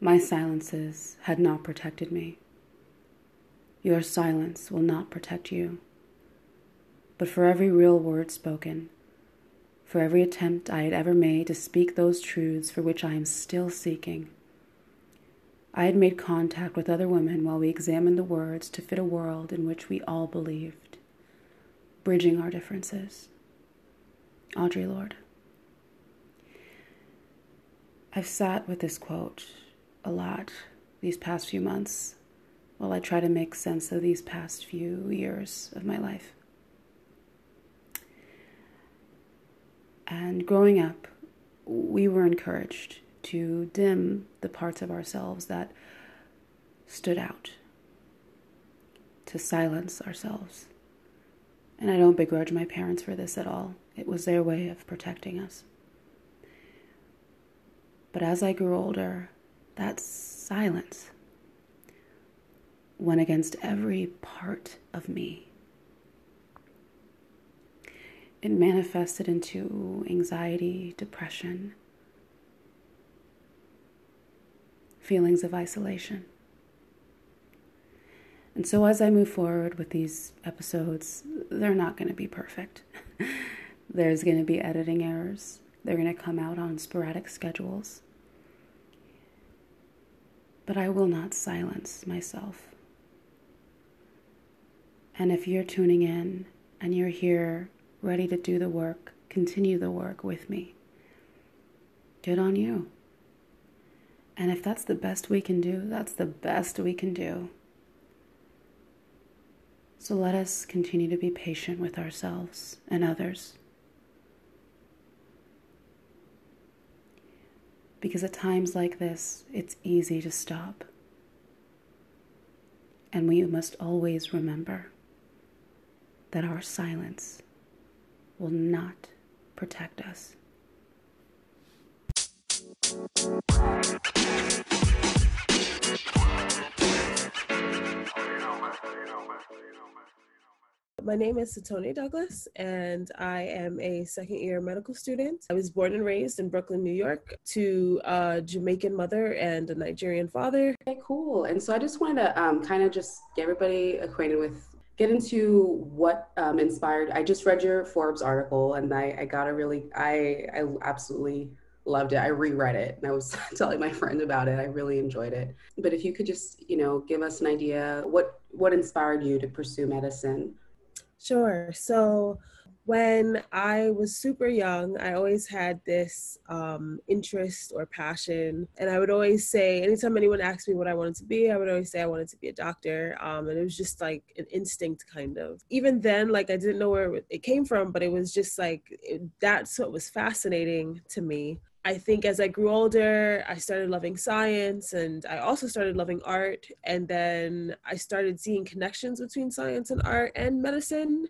My silences had not protected me. Your silence will not protect you. But for every real word spoken, for every attempt I had ever made to speak those truths for which I am still seeking, I had made contact with other women while we examined the words to fit a world in which we all believed, bridging our differences. Audre Lorde. I've sat with this quote a lot these past few months while I try to make sense of these past few years of my life. And growing up, we were encouraged to dim the parts of ourselves that stood out, to silence ourselves. And I don't begrudge my parents for this at all. It was their way of protecting us. But as I grew older, that silence went against every part of me. It manifested into anxiety, depression, feelings of isolation. And so, as I move forward with these episodes, they're not going to be perfect. There's going to be editing errors, they're going to come out on sporadic schedules. But I will not silence myself. And if you're tuning in and you're here ready to do the work, continue the work with me. Good on you. And if that's the best we can do, that's the best we can do. So let us continue to be patient with ourselves and others. Because at times like this, it's easy to stop. And we must always remember that our silence will not protect us. My name is Sotonye Douglas, and I am a second year medical student. I was born and raised in Brooklyn, New York, to a Jamaican mother and a Nigerian father. Okay, cool. And so I just wanted to um, kind of just get everybody acquainted with, get into what um, inspired. I just read your Forbes article, and I, I got a really, I, I absolutely loved it. I reread it and I was telling my friend about it. I really enjoyed it. But if you could just, you know, give us an idea what what inspired you to pursue medicine? Sure. So when I was super young, I always had this um, interest or passion. And I would always say, anytime anyone asked me what I wanted to be, I would always say I wanted to be a doctor. Um, and it was just like an instinct, kind of. Even then, like I didn't know where it came from, but it was just like it, that's what was fascinating to me. I think as I grew older, I started loving science and I also started loving art. And then I started seeing connections between science and art and medicine.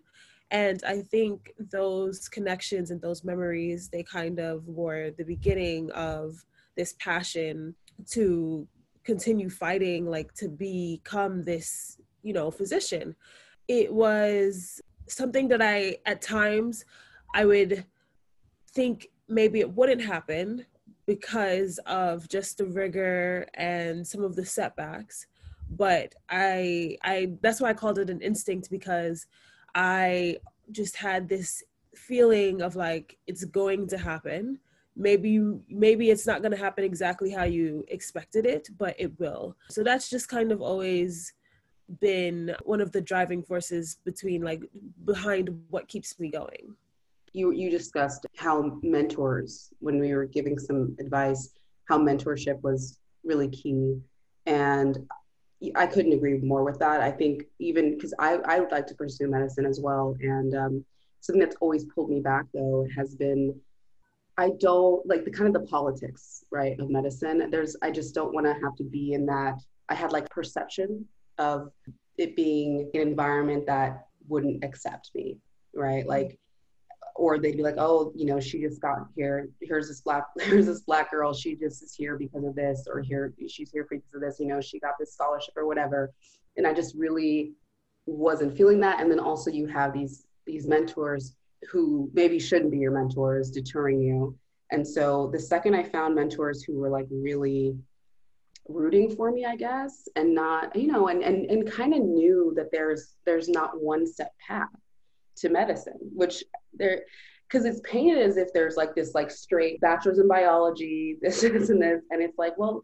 And I think those connections and those memories, they kind of were the beginning of this passion to continue fighting, like to become this, you know, physician. It was something that I, at times, I would think maybe it wouldn't happen because of just the rigor and some of the setbacks but i i that's why i called it an instinct because i just had this feeling of like it's going to happen. Maybe maybe it's not going to happen exactly how you expected it but it will. So that's just kind of always been one of the driving forces between like behind what keeps me going you you discussed how mentors when we were giving some advice how mentorship was really key. And i couldn't agree more with that. I think even because I, I would like to pursue medicine as well. And um, something that's always pulled me back though has been i don't like the kind of the politics right of medicine. There's i just don't want to have to be in that i had like perception of it being an environment that wouldn't accept me right? Like or they'd be like, oh, you know, she just got here. Here's this black, here's this black girl. She just is here because of this, or here she's here because of this. You know, she got this scholarship or whatever. And I just really wasn't feeling that. And then also you have these these mentors who maybe shouldn't be your mentors, deterring you. And so the second I found mentors who were like really rooting for me, I guess, and not, you know, and and and kind of knew that there's there's not one set path to medicine, which there because it's painted as if there's like this like straight bachelor's in biology, this, this and this, and it's like, well,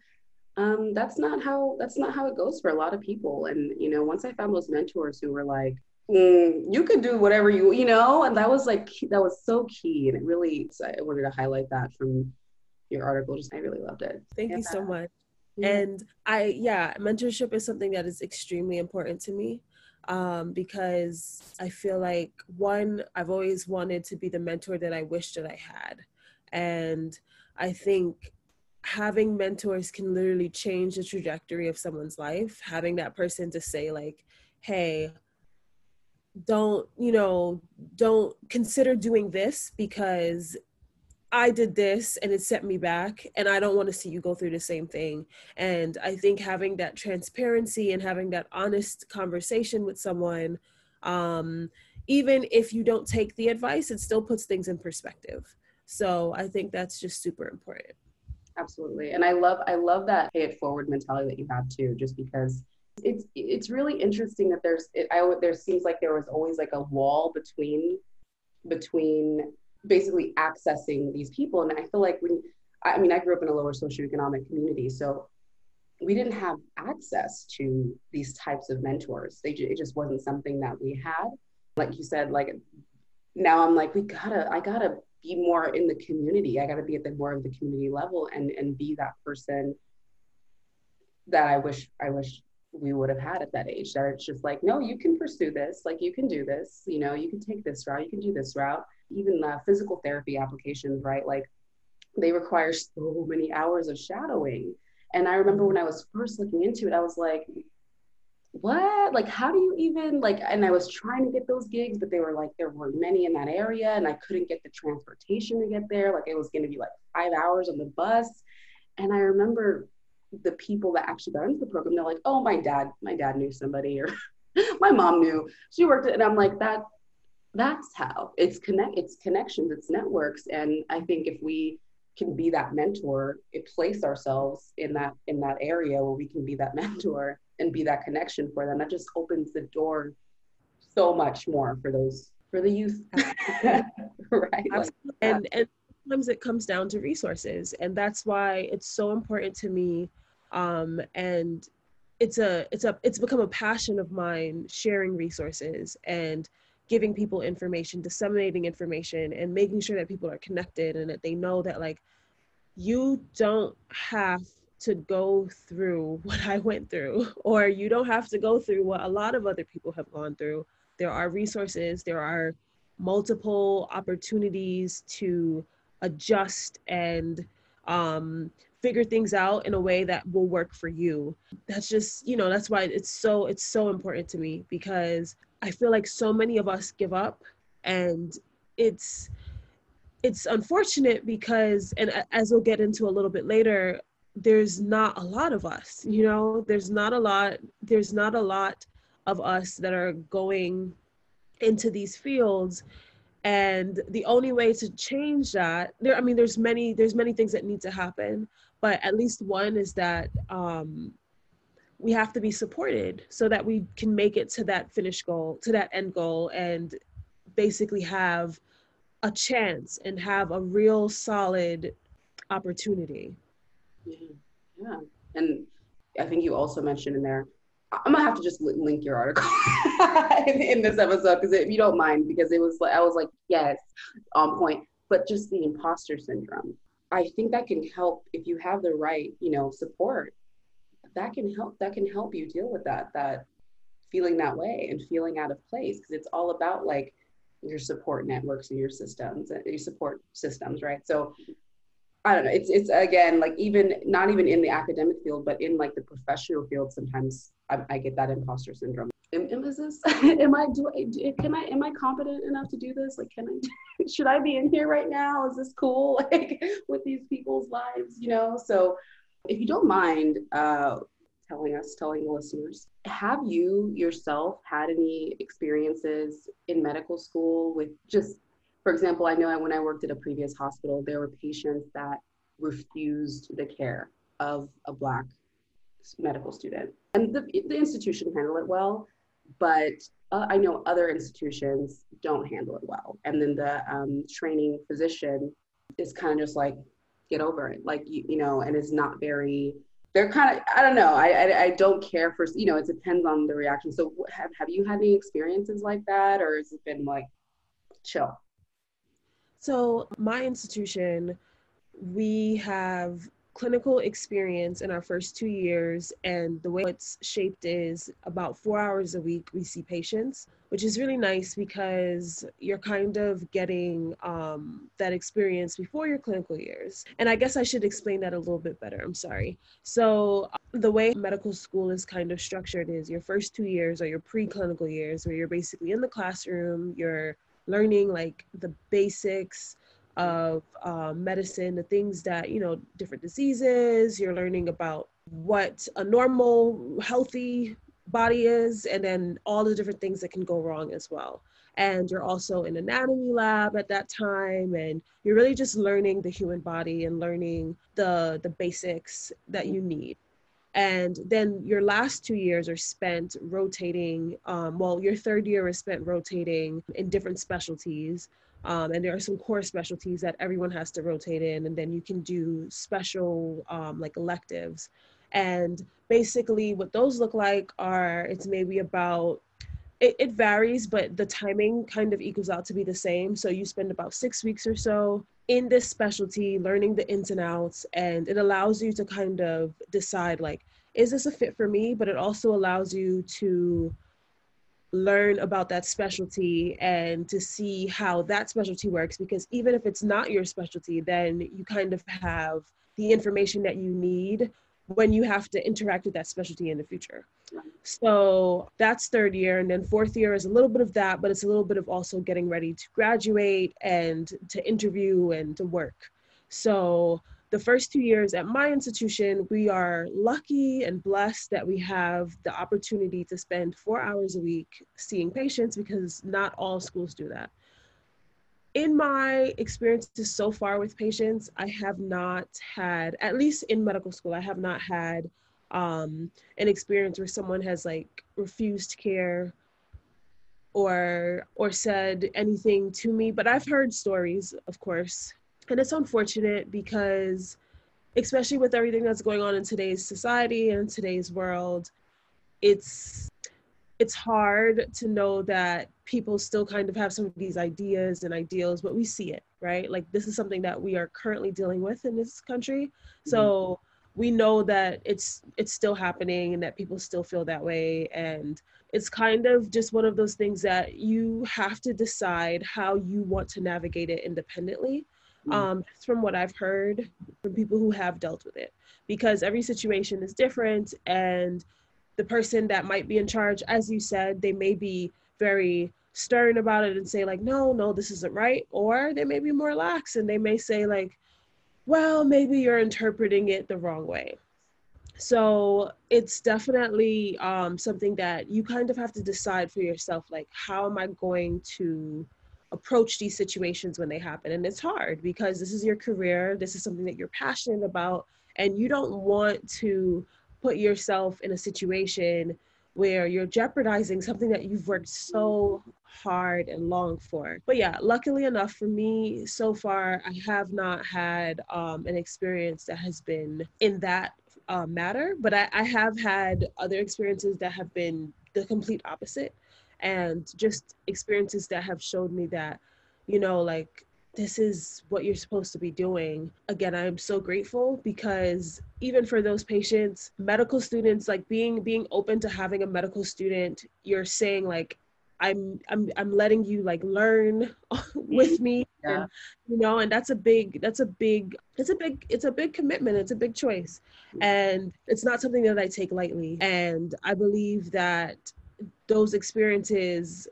um, that's not how that's not how it goes for a lot of people. And you know, once I found those mentors who were like, mm, you could do whatever you you know, and that was like that was so key, and it really I wanted to highlight that from your article. Just I really loved it. Thank yeah. you so much. Yeah. And I, yeah, mentorship is something that is extremely important to me um, because I feel like one, I've always wanted to be the mentor that I wish that I had. And I think having mentors can literally change the trajectory of someone's life. Having that person to say, like, hey, don't, you know, don't consider doing this because I did this and it set me back, and I don't want to see you go through the same thing. And I think having that transparency and having that honest conversation with someone, um, even if you don't take the advice, it still puts things in perspective. So I think that's just super important. Absolutely, and I love I love that pay it forward mentality that you have too, just because it's it's really interesting that there's it, I there seems like there was always like a wall between between basically accessing these people. And I feel like when, I mean, I grew up in a lower socioeconomic community, so we didn't have access to these types of mentors. They, it just wasn't something that we had. Like you said, like now I'm like, we gotta, I gotta be more in the community. I gotta be at the more of the community level and and be that person that I wish I wish we would have had at that age. That it's just like, no, you can pursue this. Like you can do this. You know, you can take this route. You can do this route even the physical therapy applications, right? Like they require so many hours of shadowing. And I remember when I was first looking into it, I was like, what? Like, how do you even like? And I was trying to get those gigs, but they were like, there were many in that area, and I couldn't get the transportation to get there. Like, it was going to be like five hours on the bus. And I remember the people that actually got into the program, they're like, oh, my dad, my dad knew somebody, or my mom knew she worked it. And I'm like, that that's how it's connect it's connections it's networks and i think if we can be that mentor it place ourselves in that in that area where we can be that mentor and be that connection for them that just opens the door so much more for those for the youth right like and and sometimes it comes down to resources and that's why it's so important to me um and it's a it's a it's become a passion of mine sharing resources and giving people information, disseminating information, and making sure that people are connected and that they know that like you don't have to go through what I went through, or you don't have to go through what a lot of other people have gone through. There are resources, there are multiple opportunities to adjust and um, figure things out in a way that will work for you. That's just, you know, that's why it's so it's so important to me because I feel like so many of us give up and it's it's unfortunate because and as we'll get into a little bit later there's not a lot of us you know there's not a lot there's not a lot of us that are going into these fields and the only way to change that there i mean there's many there's many things that need to happen but at least one is that um we have to be supported so that we can make it to that finish goal, to that end goal, and basically have a chance and have a real solid opportunity. Yeah, yeah. And I think you also mentioned in there, I'm gonna have to just link your article in, in, this episode because if you don't mind, because it was like I was like, yes, on point. But just the imposter syndrome, I think that can help if you have the right, you know, support that can help that can help you deal with that that feeling that way and feeling out of place because it's all about like your support networks and your systems uh, your support systems right so i don't know it's it's again like even not even in the academic field but in like the professional field sometimes i, I get that imposter syndrome. Am, am is this am i do I, can i am i competent enough to do this? Like can i should i be in here right now? Is this cool? Like with these people's lives you know? So if you don't mind uh, telling us, telling the listeners, have you yourself had any experiences in medical school with just, for example, I know when I worked at a previous hospital, there were patients that refused the care of a Black medical student. And the, the institution handled it well, but uh, I know other institutions don't handle it well. And then the um, training physician is kind of just like, get over it. Like, you, you know, and is not very, they're kind of, I don't know. I, I, I, don't care for, you know, it depends on the reaction. So have, have you had any experiences like that or has it been like chill? So my institution, we have clinical experience in our first two years and the way it's shaped is about four hours a week we see patients which is really nice because you're kind of getting um, that experience before your clinical years. And i guess i should explain that a little bit better. I'm sorry. So the way medical school is kind of structured is your first two years are your preclinical years where you're basically in the classroom you're learning like the basics of uh, medicine, the things that, you know, different diseases, you're learning about what a normal, healthy body is, and then all the different things that can go wrong as well. And you're also in anatomy lab at that time, and you're really just learning the human body and learning the the basics that you need and then your last two years are spent rotating um, well your third year is spent rotating in different specialties um, and there are some core specialties that everyone has to rotate in, and then you can do special um, like electives. And basically, what those look like are it's maybe about it, it varies, but the timing kind of equals out to be the same. So you spend about six weeks or so in this specialty, learning the ins and outs, and it allows you to kind of decide like, is this a fit for me? But it also allows you to learn about that specialty and to see how that specialty works because even if it's not your specialty then you kind of have the information that you need when you have to interact with that specialty in the future so that's third year and then fourth year is a little bit of that but it's a little bit of also getting ready to graduate and to interview and to work so the first two years at my institution, we are lucky and blessed that we have the opportunity to spend four hours a week seeing patients because not all schools do that. In my experiences so far with patients, I have not had, at least in medical school, I have not had um, an experience where someone has like refused care or or said anything to me. But i've heard stories of course and it's unfortunate because especially with everything that's going on in today's society and today's world it's it's hard to know that people still kind of have some of these ideas and ideals but we see it right? Like this is something that we are currently dealing with in this country. So mm-hmm. We know that it's it's still happening and that people still feel that way. And it's kind of just one of those things that you have to decide how you want to navigate it independently. Mm. um, just from what I've heard from people who have dealt with it, because every situation is different, and the person that might be in charge, as you said, they may be very stern about it and say like, no, no, this isn't right, or they may be more lax and they may say like, well, maybe you're interpreting it the wrong way. So it's definitely um, something that you kind of have to decide for yourself, like, how am I going to approach these situations when they happen. And it's hard because this is your career, this is something that you're passionate about, and you don't want to put yourself in a situation where you're jeopardizing something that you've worked so hard and long for. But yeah, luckily enough for me, so far, I have not had um, an experience that has been in that uh, matter, but I, I have had other experiences that have been the complete opposite and just experiences that have showed me that you know like this is what you're supposed to be doing. Again i'm so grateful because even for those patients medical students like being being open to having a medical student you're saying like i'm i'm i'm letting you like learn with me. Yeah. and, you know and that's a big that's a big it's a big it's a big commitment. It's a big choice. And it's not something that i take lightly. And i believe that those experiences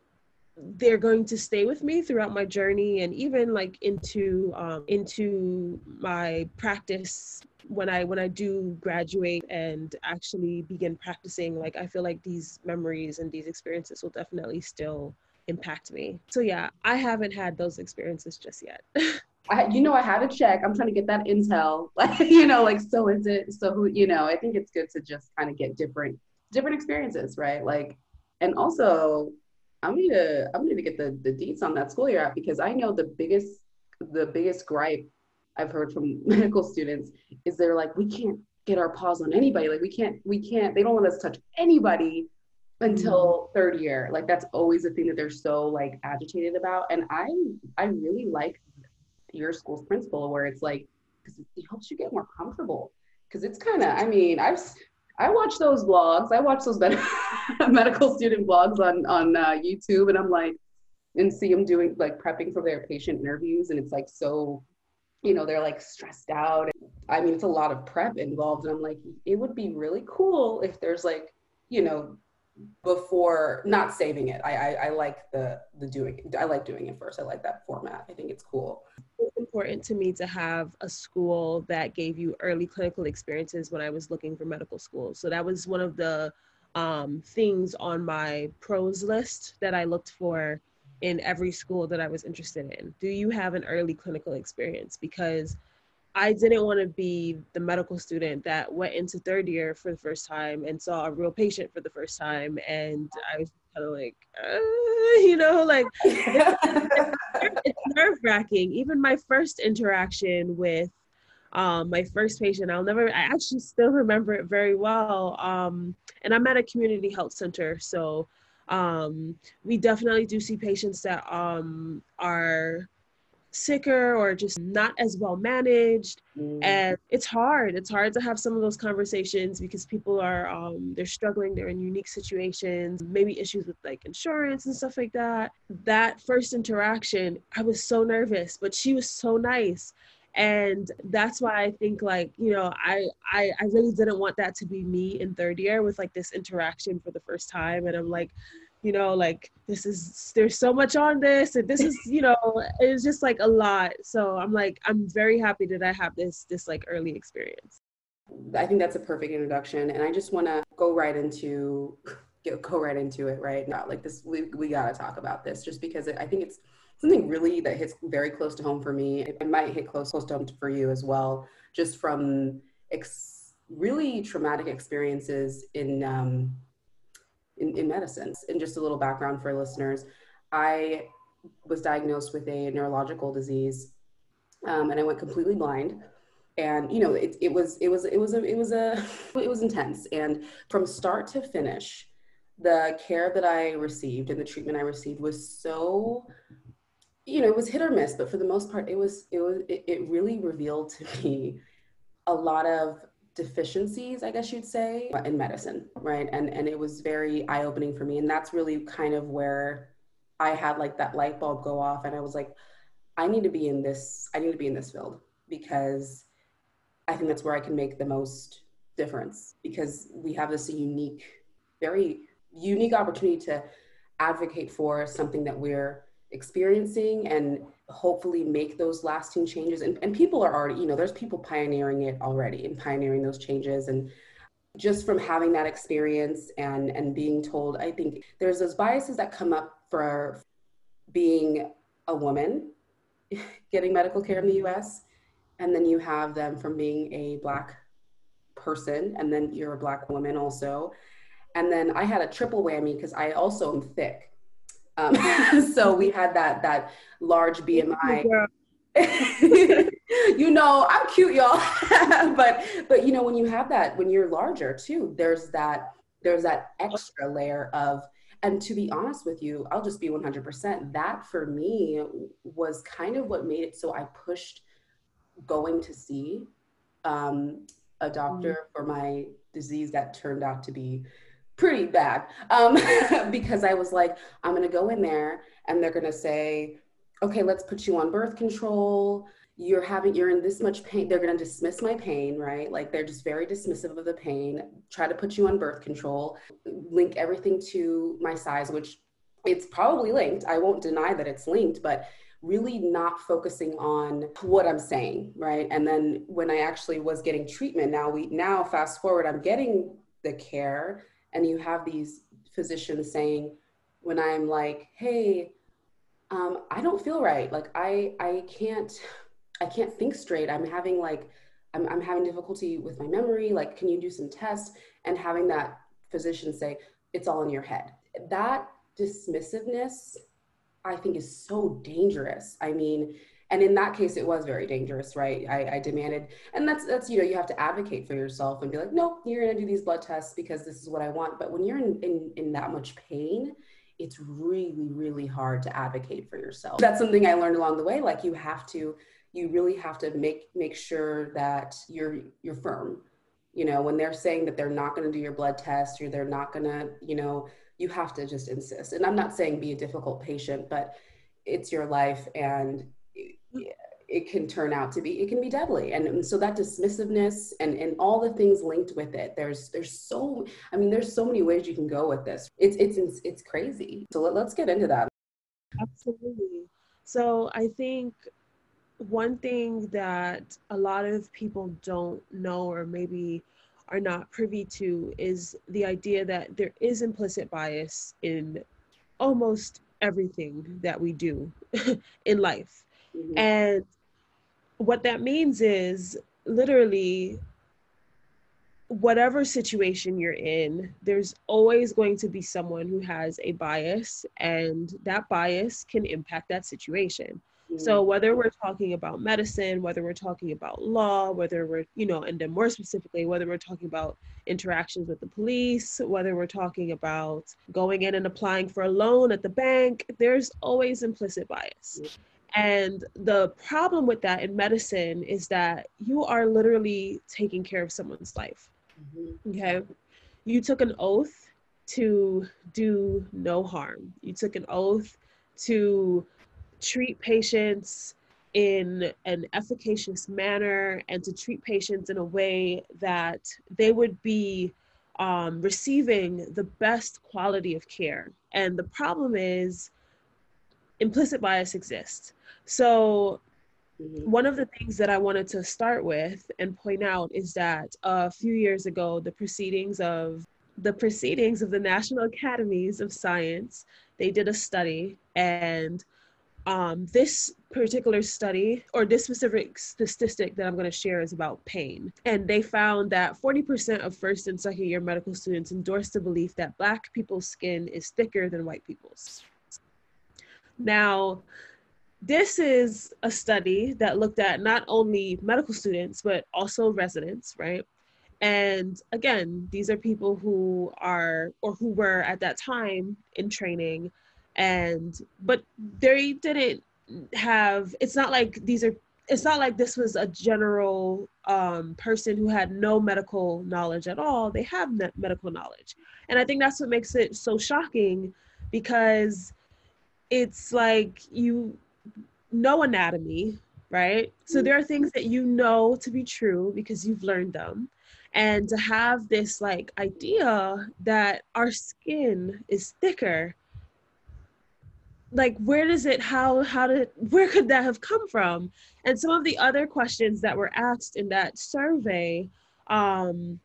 they're going to stay with me throughout my journey and even like into um, into my practice when i when i do graduate and actually begin practicing like i feel like these memories and these experiences will definitely still impact me so yeah i haven't had those experiences just yet I, you know, I had to check. I'm trying to get that intel. Like, you know, like, so is it? So who? You know, I think it's good to just kind of get different, different experiences, right? Like, and also, I'm to, I'm to get the the deets on that school you're at because I know the biggest, the biggest gripe I've heard from medical students is they're like, we can't get our paws on anybody. Like, we can't, we can't. They don't let us touch anybody until mm-hmm. third year. Like, that's always the thing that they're so like agitated about. And I, I really like your school's principle where it's like because it helps you get more comfortable because it's kind of i mean i've i watch those blogs i watch those med- medical student blogs on on uh, youtube and i'm like and see them doing like prepping for their patient interviews and it's like so you know they're like stressed out i mean it's a lot of prep involved and i'm like it would be really cool if there's like you know before not saving it. I, I, I like the the doing I like doing it first. I like that format. I think it's cool. Important to me to have a school that gave you early clinical experiences when I was looking for medical school. So that was one of the um, things on my pros list that I looked for in every school that I was interested in. Do you have an early clinical experience? Because I didn't want to be the medical student that went into third year for the first time and saw a real patient for the first time. And I was kind of like, uh, you know, like it's, nerve wracking. Even my first interaction with um, my first patient, I'll never, I actually still remember it very well. Um, and I'm at a community health center. So um, we definitely do see patients that um, are sicker or just not as well managed. Mm. and it's hard. It's hard to have some of those conversations because people are um, they're struggling. They're in unique situations maybe issues with like insurance and stuff like that. That first interaction i was so nervous but she was so nice. And that's why i think like you know I, I i really didn't want that to be me in third year with like this interaction for the first time. And i'm like you know like this is there's so much on this and this is you know it's just like a lot. So i'm like i'm very happy that i have this this like early experience. I think that's a perfect introduction and i just want to go right into go right into it right? Now like this we, we got to talk about this just because it, i think it's something really that hits very close to home for me. It might hit close close to home for you as well just from ex- really traumatic experiences in um, in, in medicine. And just a little background for listeners, I was diagnosed with a neurological disease, um, and I went completely blind. And you know, it, it was it was it was a it was a it was intense. And from start to finish, the care that I received and the treatment I received was so you know it was hit or miss but for the most part it was it was it, it really revealed to me a lot of deficiencies, I guess you'd say, in medicine, right? And and it was very eye opening for me, and that's really kind of where I had like that light bulb go off, and I was like, I need to be in this. I need to be in this field because I think that's where I can make the most difference because we have this unique, very unique opportunity to advocate for something that we're experiencing and hopefully make those lasting changes. And, and people are already you know there's people pioneering it already and pioneering those changes. And just from having that experience and and being told i think there's those biases that come up for being a woman getting medical care in the us and then you have them from being a black person and then you're a black woman also. And then i had a triple whammy because i also am thick um, so we had that that large BMI. you know, I'm cute, y'all. but but you know, when you have that, when you're larger too, there's that there's that extra layer of and to be honest with you, I'll just be 100%. That for me was kind of what made it so I pushed going to see um, a doctor mm-hmm. for my disease that turned out to be pretty bad um, because I was like, I'm going to go in there and they're going to say, okay, let's put you on birth control. You're having, you're in this much pain. They're going to dismiss my pain, right? Like they're just very dismissive of the pain, try to put you on birth control, link everything to my size, which it's probably linked. I won't deny that it's linked, but really not focusing on what I'm saying, right? And then when I actually was getting treatment, now we now fast forward, I'm getting the care and you have these physicians saying when i'm like hey um, i don't feel right like i i can't I can't think straight. I'm having like, I'm, I'm having difficulty with my memory. Like, can you do some tests? And having that physician say, it's all in your head. That dismissiveness, I think, is so dangerous. I mean, and in that case it was very dangerous right? I, I, demanded and that's that's you know you have to advocate for yourself and be like no you're going to do these blood tests because this is what i want. But when you're in, in in that much pain it's really really hard to advocate for yourself. That's something i learned along the way like you have to you really have to make make sure that you're you're firm. You know when they're saying that they're not going to do your blood test or they're not going to you know you have to just insist. And i'm not saying be a difficult patient but it's your life and it can turn out to be it can be deadly. And, and, so that dismissiveness and and all the things linked with it there's there's so i mean there's so many ways you can go with this. It's it's it's, it's crazy. So let, let's get into that. Absolutely. So i think one thing that a lot of people don't know or maybe are not privy to is the idea that there is implicit bias in almost everything that we do in life. Mm-hmm. And what that means is literally whatever situation you're in, there's always going to be someone who has a bias, and that bias can impact that situation. So mm-hmm. whether we're talking about medicine, whether we're talking about law, whether we're, you know, and then more specifically, whether we're talking about interactions with the police, whether we're talking about going in and applying for a loan at the bank, there's always implicit bias. Mm-hmm. And the problem with that in medicine is that you are literally taking care of someone's life. Mm-hmm. Okay. You took an oath to do no harm, you took an oath to treat patients in an efficacious manner and to treat patients in a way that they would be um, receiving the best quality of care. And the problem is implicit bias exists. So, mm-hmm. one of the things that I wanted to start with and point out is that a few years ago, the proceedings of the proceedings of the National Academies of Science, they did a study, and um, this particular study or this specific statistic that I'm going to share is about pain. And they found that 40% of first and second year medical students endorse the belief that Black people's skin is thicker than white people's. Now, this is a study that looked at not only medical students, but also residents, right? And again, these are people who are or who were at that time in training and but they didn't have it's not like these are it's not like this was a general um, person who had no medical knowledge at all. They have medical knowledge. And I think that's what makes it so shocking because it's like you know anatomy, right? So there are things that you know to be true because you've learned them. And to have this like idea that our skin is thicker, like where does it how how did where could that have come from? And some of the other questions that were asked in that survey um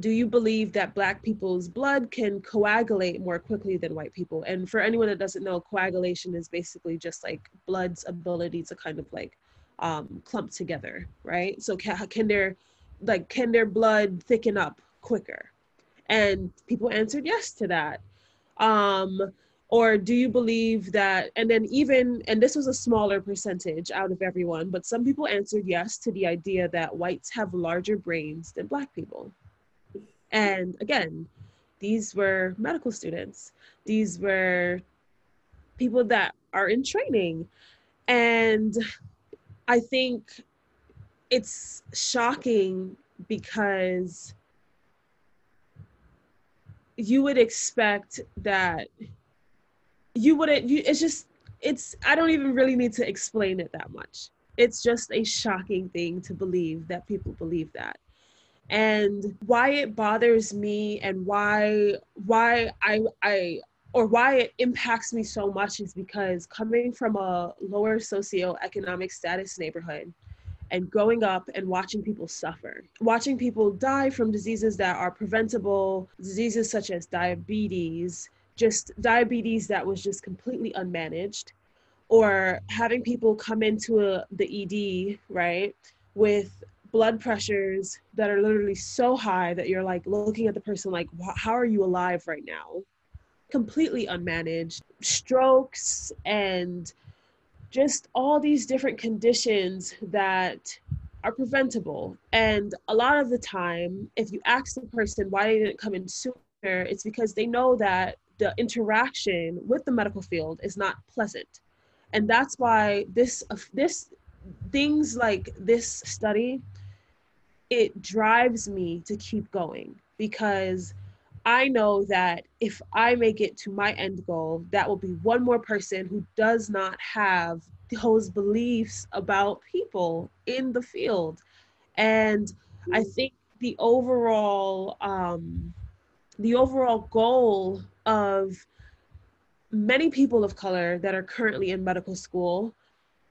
do you believe that black people's blood can coagulate more quickly than white people? And for anyone that doesn't know coagulation is basically just like blood's ability to kind of like um, clump together right? So can, can their like can their blood thicken up quicker? And people answered yes to that. Um, or do you believe that and then even and this was a smaller percentage out of everyone but some people answered yes to the idea that whites have larger brains than black people and again, these were medical students, these were people that are in training. And I think it's shocking because you would expect that you wouldn't you it's just it's i don't even really need to explain it that much. It's just a shocking thing to believe that people believe that and why it bothers me and why why I I or why it impacts me so much is because coming from a lower socioeconomic status neighborhood and growing up and watching people suffer, watching people die from diseases that are preventable, diseases such as diabetes, just diabetes that was just completely unmanaged, or having people come into a, the ed right with blood pressures that are literally so high that you're like looking at the person like how are you alive right now completely unmanaged strokes and just all these different conditions that are preventable. And a lot of the time, if you ask the person why they didn't come in sooner, it's because they know that the interaction with the medical field is not pleasant. And that's why this this things like this study it drives me to keep going because I know that if I make it to my end goal, that will be one more person who does not have those beliefs about people in the field. And I think the overall um, the overall goal of many people of color that are currently in medical school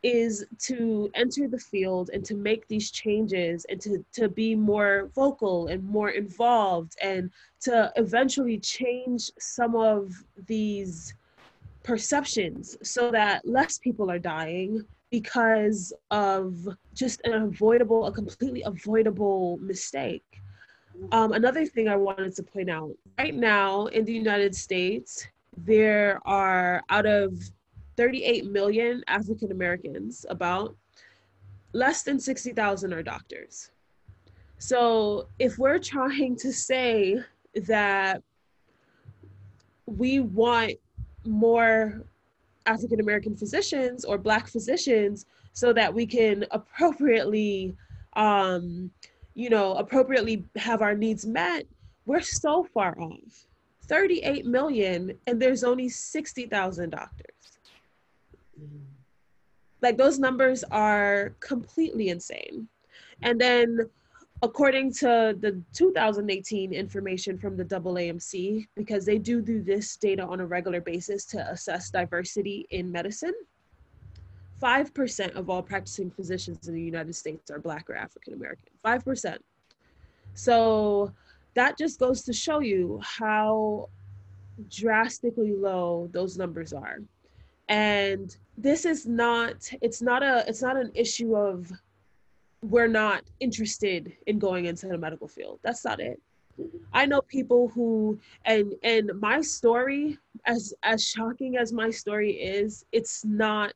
is to enter the field and to make these changes and to, to be more vocal and more involved and to eventually change some of these perceptions so that less people are dying because of just an avoidable, a completely avoidable mistake. Um, another thing I wanted to point out right now in the United States, there are out of 38 million African Americans, about less than 60,000 are doctors. So if we're trying to say that we want more African American physicians or Black physicians so that we can appropriately, um, you know, appropriately have our needs met, we're so far off. 38 million, and there's only 60,000 doctors. Like those numbers are completely insane. And then according to the 2018 information from the AAMC, because they do do this data on a regular basis to assess diversity in medicine, 5% of all practicing physicians in the United States are Black or African American. 5%. So that just goes to show you how drastically low those numbers are and this is not it's not a it's not an issue of we're not interested in going into the medical field. That's not it. I know people who and and my story as as shocking as my story is it's not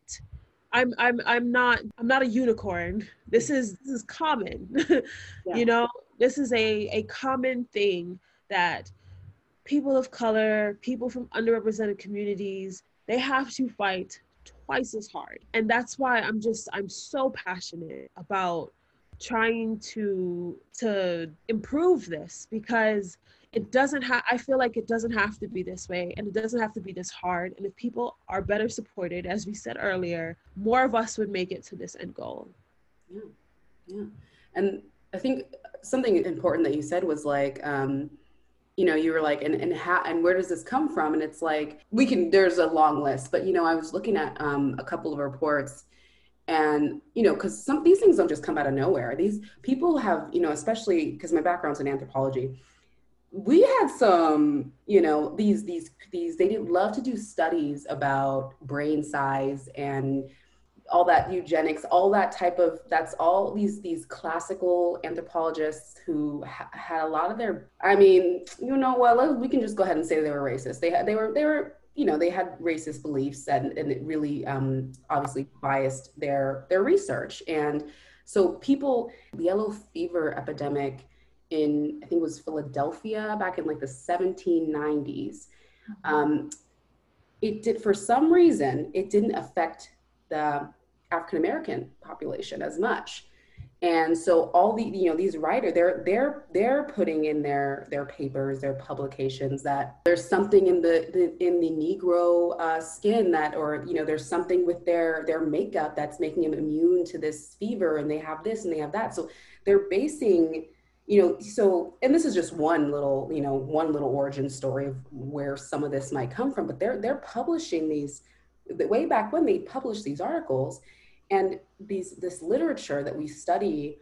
i'm i'm i'm not i'm not a unicorn. This is this is common. Yeah. you know this is a a common thing that people of color people from underrepresented communities they have to fight twice as hard. And that's why I'm just I'm so passionate about trying to to improve this because it doesn't have i feel like it doesn't have to be this way and it doesn't have to be this hard. And if people are better supported as we said earlier more of us would make it to this end goal. Yeah yeah. And i think something important that you said was like um you know, you were like, and and how and where does this come from? And it's like we can. There's a long list, but you know, I was looking at um, a couple of reports, and you know, because some these things don't just come out of nowhere. These people have, you know, especially because my background's in anthropology. We had some, you know, these these these. They did love to do studies about brain size and all that eugenics, all that type of that's all these these classical anthropologists who ha- had a lot of their. I mean, you know what? we can just go ahead and say they were racist. They had they were they were you know they had racist beliefs and and it really um, obviously biased their their research and so people the yellow fever epidemic in I think it was Philadelphia back in like the 1790s. Mm-hmm. Um, it did for some reason it didn't affect the African American population as much. And so all the you know these writers they're they're they're putting in their their papers their publications that there's something in the, the in the Negro uh, skin that or you know there's something with their their makeup that's making them immune to this fever and they have this and they have that so they're basing you know so and this is just one little you know one little origin story of where some of this might come from but they're they're publishing these way back when they published these articles and these this literature that we study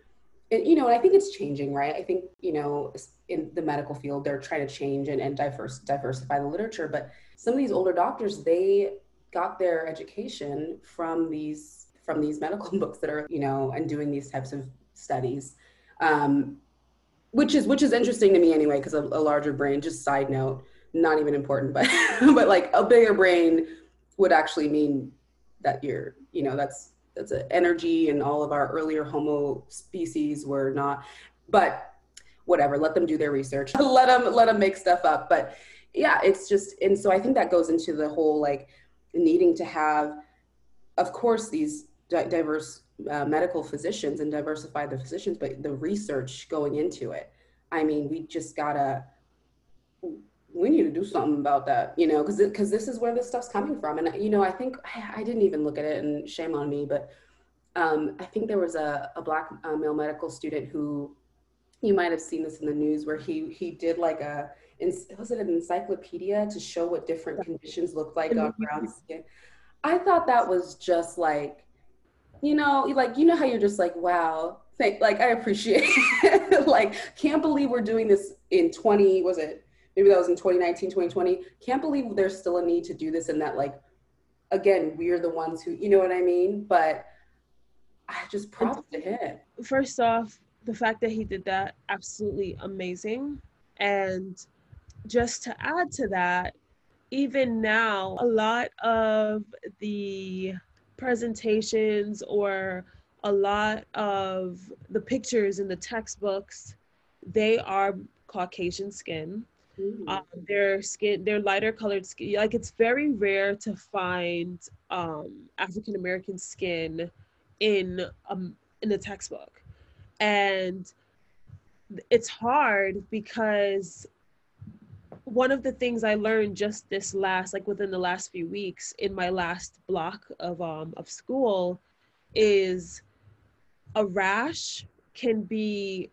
and, you know and i think it's changing right? I think you know in the medical field they're trying to change and, and diverse diversify the literature but some of these older doctors they got their education from these from these medical books that are you know and doing these types of studies. Um, which is which is interesting to me anyway because a, a larger brain just side note not even important but but like a bigger brain would actually mean that you're you know that's that's an energy and all of our earlier homo species were not but whatever let them do their research. Let them let them make stuff up but yeah it's just and so i think that goes into the whole like needing to have of course these diverse uh, medical physicians and diversify the physicians but the research going into it. I mean we just gotta we need to do something about that you know because because this is where this stuff's coming from. And you know i think i, I didn't even look at it and shame on me but um, i think there was a, a black uh, male medical student who you might have seen this in the news where he he did like a was it an encyclopedia to show what different conditions look like on brown skin? I thought that was just like you know like you know how you're just like wow thank like i appreciate it. Like can't believe we're doing this in 20 was it maybe that was in 2019 2020 can't believe there's still a need to do this and that like again we're the ones who you know what i mean? But i just props to him first off the fact that he did that absolutely amazing. And just to add to that even now a lot of the presentations or a lot of the pictures in the textbooks they are caucasian skin Mm. Um, their skin, their lighter colored skin. Like it's very rare to find um, African American skin in um, in a textbook, and it's hard because one of the things I learned just this last, like within the last few weeks in my last block of um of school, is a rash can be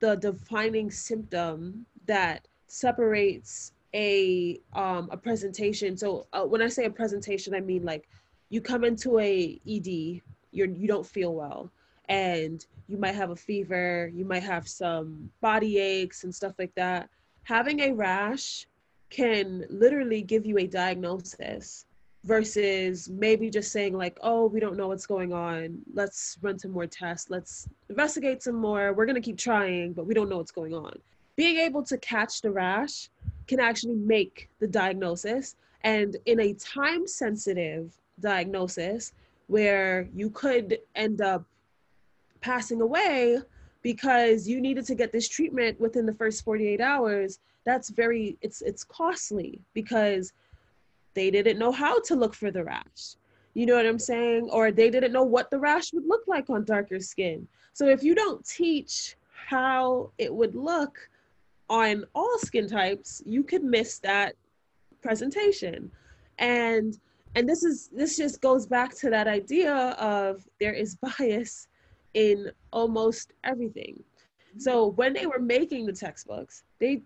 the defining symptom that separates a um a presentation. So uh, when i say a presentation i mean like you come into a ed you're you don't feel well. And you might have a fever you might have some body aches and stuff like that. Having a rash can literally give you a diagnosis versus maybe just saying like oh we don't know what's going on. Let's run some more tests. Let's investigate some more. We're going to keep trying but we don't know what's going on being able to catch the rash can actually make the diagnosis. And in a time sensitive diagnosis where you could end up passing away because you needed to get this treatment within the first 48 hours that's very it's it's costly because they didn't know how to look for the rash. You know what i'm saying? Or they didn't know what the rash would look like on darker skin. So if you don't teach how it would look on all skin types, you could miss that presentation. And and this is this just goes back to that idea of there is bias in almost everything. So when they were making the textbooks, they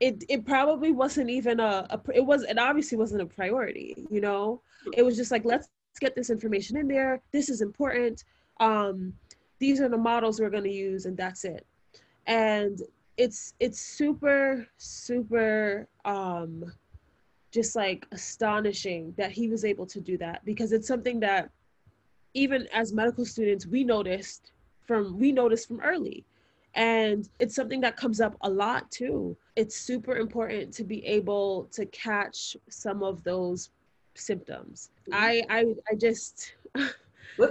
it it probably wasn't even a, a it was it obviously wasn't a priority, you know? It was just like let's get this information in there. This is important. Um these are the models we're going to use and that's it. And it's it's super super um just like astonishing that he was able to do that because it's something that even as medical students we noticed from we noticed from early. And it's something that comes up a lot too. It's super important to be able to catch some of those symptoms. Mm-hmm. i i i just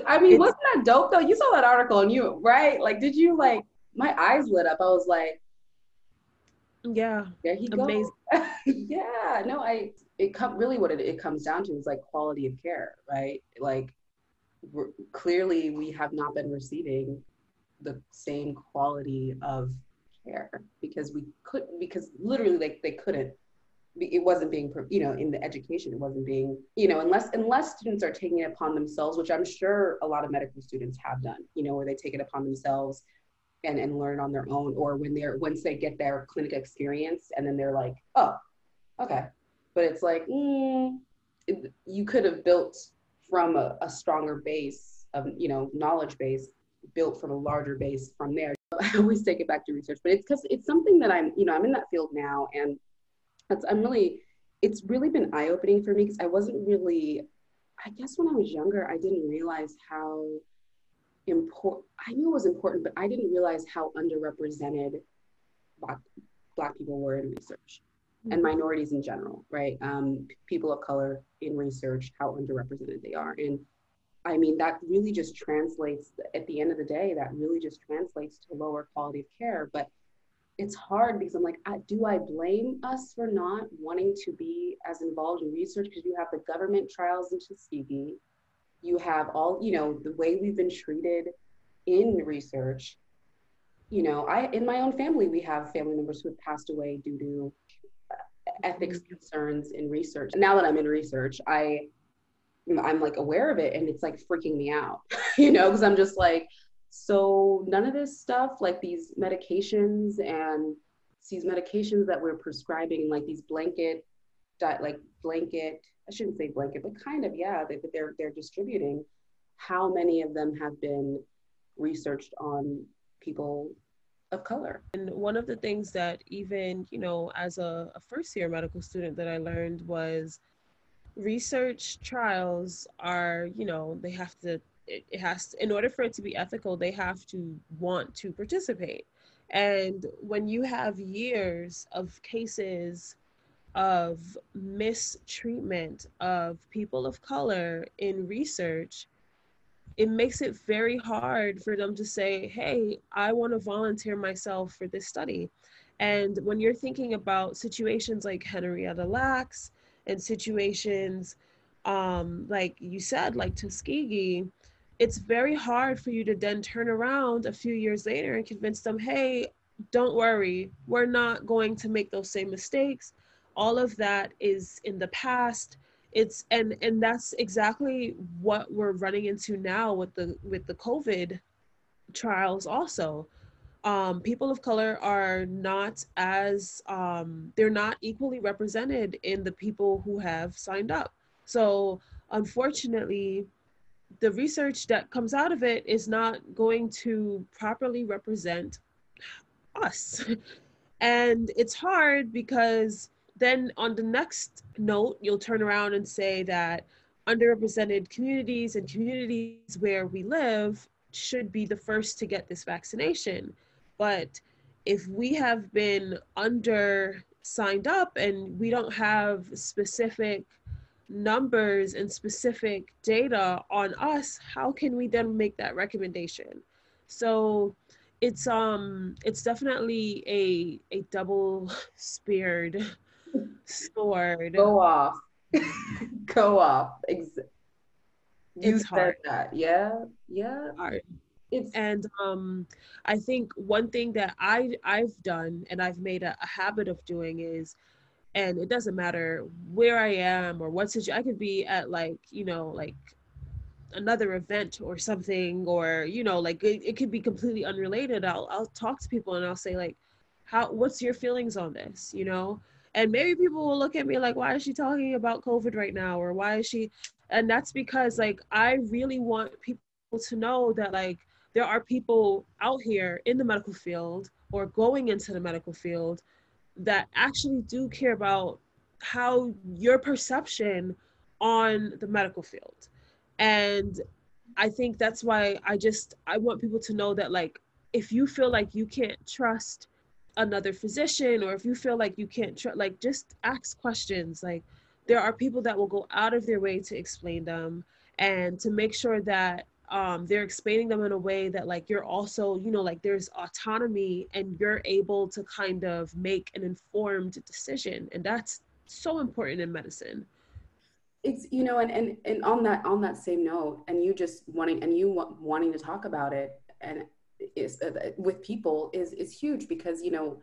i mean wasn't that dope though? You saw that article and you right? Like did you like my eyes lit up. I was like yeah. There he goes. yeah. No, I it come really what it, it comes down to is like quality of care, right? Like clearly we have not been receiving the same quality of care because we could because literally like they couldn't it wasn't being you know in the education it wasn't being you know unless unless students are taking it upon themselves which i'm sure a lot of medical students have done you know where they take it upon themselves and, and learn on their own or when they're once they get their clinic experience and then they're like oh okay. But it's like mm, it, you could have built from a, a stronger base of you know knowledge base built from a larger base from there. I always take it back to research but it's because it's something that i'm you know i'm in that field now and that's i'm really it's really been eye-opening for me because i wasn't really I guess when I was younger, I didn't realize how important, I knew it was important, but I didn't realize how underrepresented Black, Black people were in research and mm-hmm. minorities in general, right? Um, people of color in research, how underrepresented they are. And I mean, that really just translates, at the end of the day, that really just translates to lower quality of care. But it's hard because I'm like, I, do I blame us for not wanting to be as involved in research? Because you have the government trials in Tuskegee, you have all, you know, the way we've been treated in research. You know, I in my own family, we have family members who have passed away due to ethics mm-hmm. concerns in research. Now that I'm in research, I I'm like aware of it and it's like freaking me out, you know, because I'm just like, so none of this stuff, like these medications and these medications that we're prescribing, like these blanket, like blanket, I shouldn't say blanket, but kind of, yeah, that they're they're distributing. How many of them have been researched on people of color. And one of the things that even, you know, as a, a first year medical student that I learned was research trials are, you know, they have to, it, it has, to, in order for it to be ethical, they have to want to participate. And when you have years of cases of mistreatment of people of color in research, it makes it very hard for them to say, hey, I want to volunteer myself for this study. And when you're thinking about situations like Henrietta Lacks and situations um, like you said, like Tuskegee, it's very hard for you to then turn around a few years later and convince them, hey, don't worry, we're not going to make those same mistakes. All of that is in the past. It's and and that's exactly what we're running into now with the with the covid trials also. Um, people of color are not as um, they're not equally represented in the people who have signed up. So unfortunately the research that comes out of it is not going to properly represent us. And it's hard because then on the next note, you'll turn around and say that underrepresented communities and communities where we live should be the first to get this vaccination. But if we have been under signed up and we don't have specific numbers and specific data on us, how can we then make that recommendation? So it's um it's definitely a a double speared sword. Go off. Go off. Ex- you it's said hard. that. Yeah. Yeah. Hard. It's and um I think one thing that I I've done and I've made a, a habit of doing is and it doesn't matter where I am or what situation I could be at like, you know, like another event or something or you know like it, it could be completely unrelated i'll i'll talk to people and i'll say like how what's your feelings on this you know and maybe people will look at me like why is she talking about covid right now? or why is she and that's because like i really want people to know that like there are people out here in the medical field or going into the medical field that actually do care about how your perception on the medical field. And i think that's why i just i want people to know that like if you feel like you can't trust another physician or if you feel like you can't tr- like just ask questions. Like there are people that will go out of their way to explain them and to make sure that um, they're explaining them in a way that like you're also you know like there's autonomy and you're able to kind of make an informed decision. And that's so important in medicine. It's you know and and, and on that on that same note and you just wanting and you wanting to talk about it and is uh, with people is is huge because you know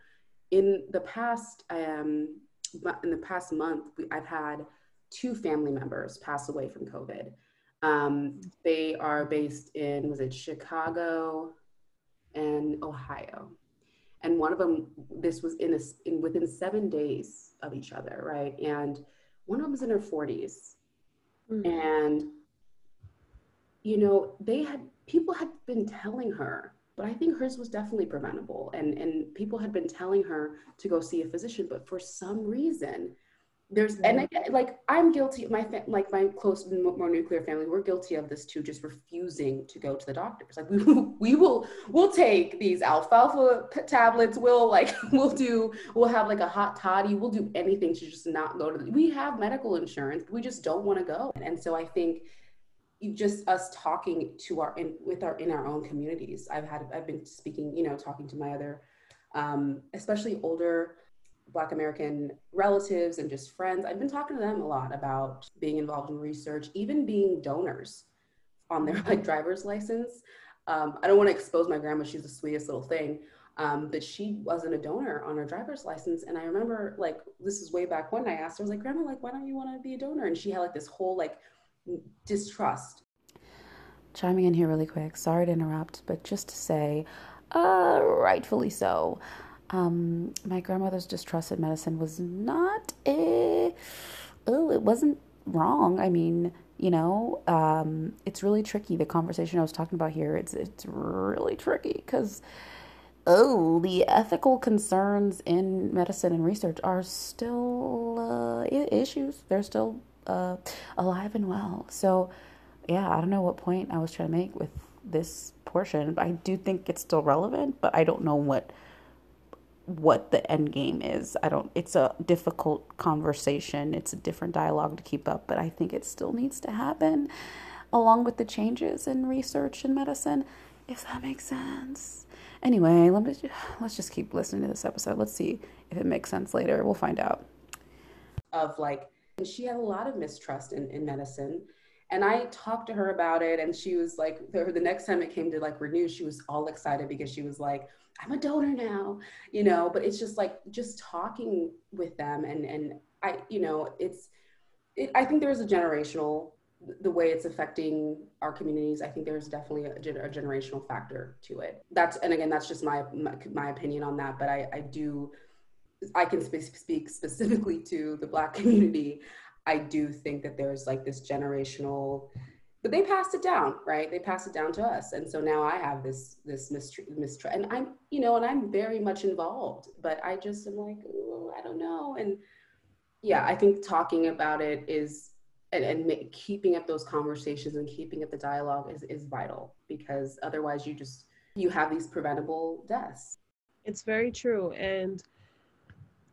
in the past um in the past month we, I've had two family members pass away from COVID. Um, they are based in was it Chicago and Ohio, and one of them this was in a in within seven days of each other, right? And one of them was in her 40s, mm-hmm. and you know they had people had been telling her but I think hers was definitely preventable. And, and people had been telling her to go see a physician, but for some reason, there's and I, like i'm guilty my like my close more nuclear family we're guilty of this too just refusing to go to the doctors like we, we will we'll take these alfalfa tablets we'll like we'll do we'll have like a hot toddy we'll do anything to just not go to the, we have medical insurance we just don't want to go and so i think just us talking to our in with our in our own communities i've had i've been speaking you know talking to my other um, especially older Black American relatives and just friends. I've been talking to them a lot about being involved in research, even being donors on their like driver's license. Um, I don't want to expose my grandma; she's the sweetest little thing. Um, but she wasn't a donor on her driver's license, and I remember like this is way back when I asked her, I was like, "Grandma, like, why don't you want to be a donor?" And she had like this whole like distrust. Chiming in here really quick. Sorry to interrupt, but just to say, uh, rightfully so. Um, my grandmother's distrust in medicine was not a, oh, it wasn't wrong. I mean, you know, um, it's really tricky. The conversation I was talking about here, it's it's really tricky because, oh, the ethical concerns in medicine and research are still uh, issues. They're still uh, alive and well. So, yeah, I don't know what point I was trying to make with this portion. But I do think it's still relevant, but I don't know what what the end game is. I don't it's a difficult conversation. It's a different dialogue to keep up, but I think it still needs to happen along with the changes in research and medicine, if that makes sense. Anyway, let me let's just keep listening to this episode. Let's see if it makes sense later. We'll find out. Of like she had a lot of mistrust in, in medicine and I talked to her about it, and she was like, the, the next time it came to like renew, she was all excited because she was like, I'm a donor now, you know. But it's just like just talking with them, and and I, you know, it's, it, I think there's a generational the way it's affecting our communities. I think there's definitely a, a generational factor to it. That's and again, that's just my my, my opinion on that. But I I do. I can speak specifically to the Black community. I do think that there's like this generational, but they passed it down, right? They passed it down to us, and so now I have this this mistrust, and I'm you know, and I'm very much involved, but I just am like, I don't know, and yeah, I think talking about it is and, and keeping up those conversations and keeping up the dialogue is is vital because otherwise you just you have these preventable deaths. It's very true, and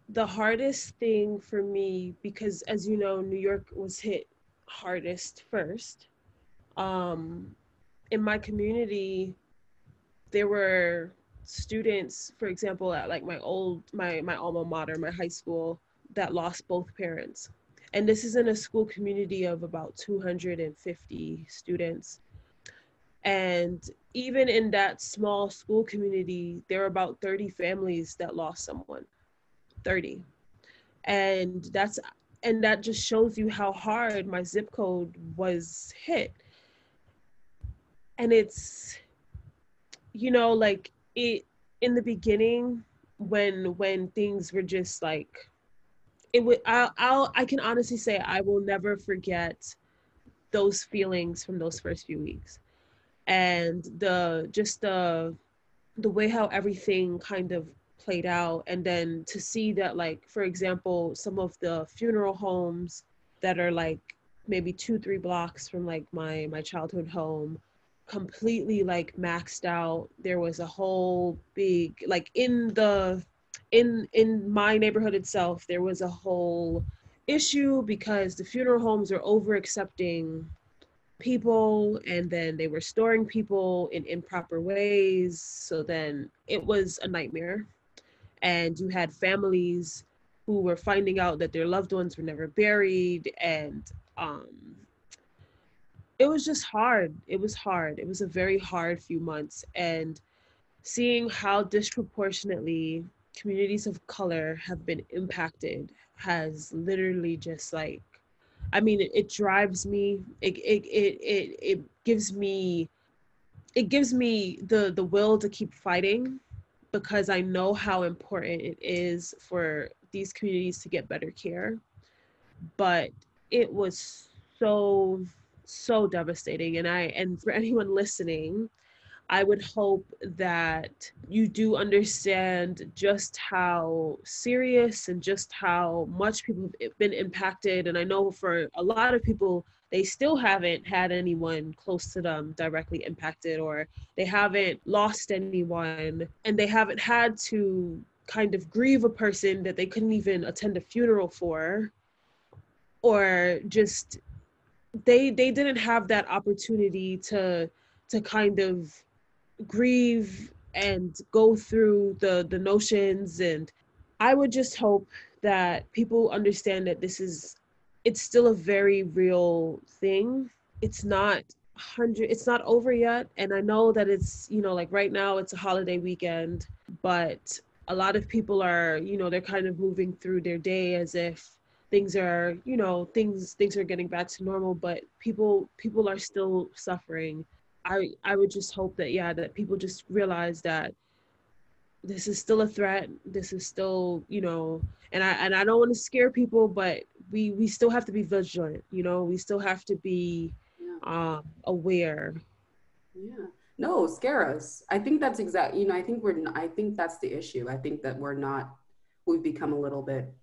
the hardest thing for me because as you know new york was hit hardest first. Um, in my community there were students for example at like my old my my alma mater my high school that lost both parents. And this is in a school community of about 250 students. And even in that small school community there are about 30 families that lost someone 30 and that's and that just shows you how hard my zip code was hit. And it's you know like it in the beginning when when things were just like it would I'll, I'll i can honestly say i will never forget those feelings from those first few weeks. And the just the the way how everything kind of played out and then to see that like for example some of the funeral homes that are like maybe two three blocks from like my my childhood home completely like maxed out. There was a whole big like in the in in my neighborhood itself there was a whole issue because the funeral homes are over accepting people and then they were storing people in improper ways. So then it was a nightmare and you had families who were finding out that their loved ones were never buried and um, it was just hard. It was hard. It was a very hard few months and seeing how disproportionately communities of color have been impacted has literally just like i mean it, it drives me it, it it it it gives me it gives me the the will to keep fighting because I know how important it is for these communities to get better care. But it was so so devastating and I and for anyone listening, I would hope that you do understand just how serious and just how much people have been impacted. And I know for a lot of people, they still haven't had anyone close to them directly impacted, or they haven't lost anyone, and they haven't had to kind of grieve a person that they couldn't even attend a funeral for, or just they they didn't have that opportunity to to kind of grieve and go through the the notions. And i would just hope that people understand that this is it's still a very real thing it's not 100 it's not over yet and i know that it's you know like right now it's a holiday weekend but a lot of people are you know they're kind of moving through their day as if things are you know things things are getting back to normal but people people are still suffering I I would just hope that yeah that people just realize that this is still a threat. This is still you know, and I and I don't want to scare people, but we we still have to be vigilant. You know, we still have to be yeah. um, aware. Yeah. No, scare us. I think that's exactly. You know, I think we're. I think that's the issue. I think that we're not. We've become a little bit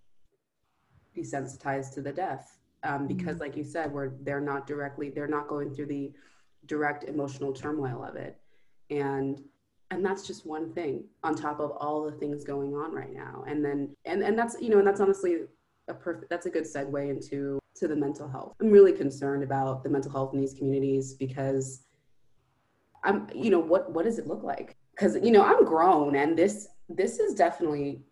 desensitized to the death um, because, mm-hmm. like you said, we're they're not directly. They're not going through the direct emotional turmoil of it and and that's just one thing on top of all the things going on right now and then and and that's you know and that's honestly a perfect that's a good segue into to the mental health. I'm really concerned about the mental health in these communities because i'm you know what what does it look like? Because you know i'm grown and this this is definitely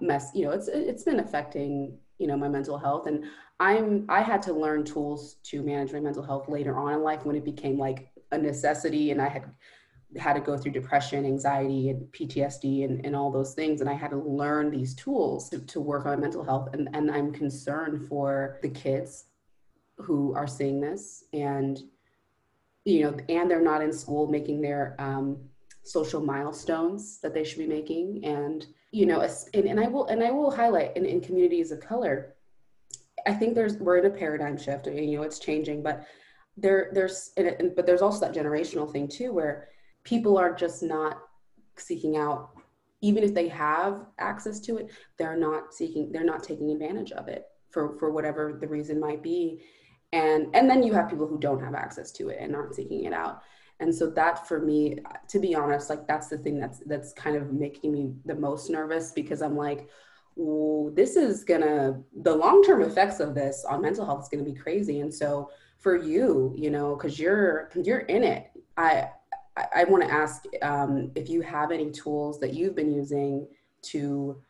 mess you know it's it's been affecting you know my mental health. And i'm i had to learn tools to manage my mental health later on in life when it became like a necessity and i had had to go through depression anxiety and ptsd and, and all those things. And i had to learn these tools to, to work on mental health. And, and i'm concerned for the kids who are seeing this and you know and they're not in school making their um, social milestones that they should be making. And you know and, and i will and i will highlight in, in communities of color i think there's we're in a paradigm shift. You know it's changing but there there's and, but there's also that generational thing too where people are just not seeking out even if they have access to it they're not seeking they're not taking advantage of it for for whatever the reason might be. And and then you have people who don't have access to it and aren't seeking it out. And so that for me to be honest like that's the thing that's that's kind of making me the most nervous because i'm like this is gonna the long-term effects of this on mental health is gonna be crazy. And so for you you know because you're you're in it i i, I want to ask um, if you have any tools that you've been using to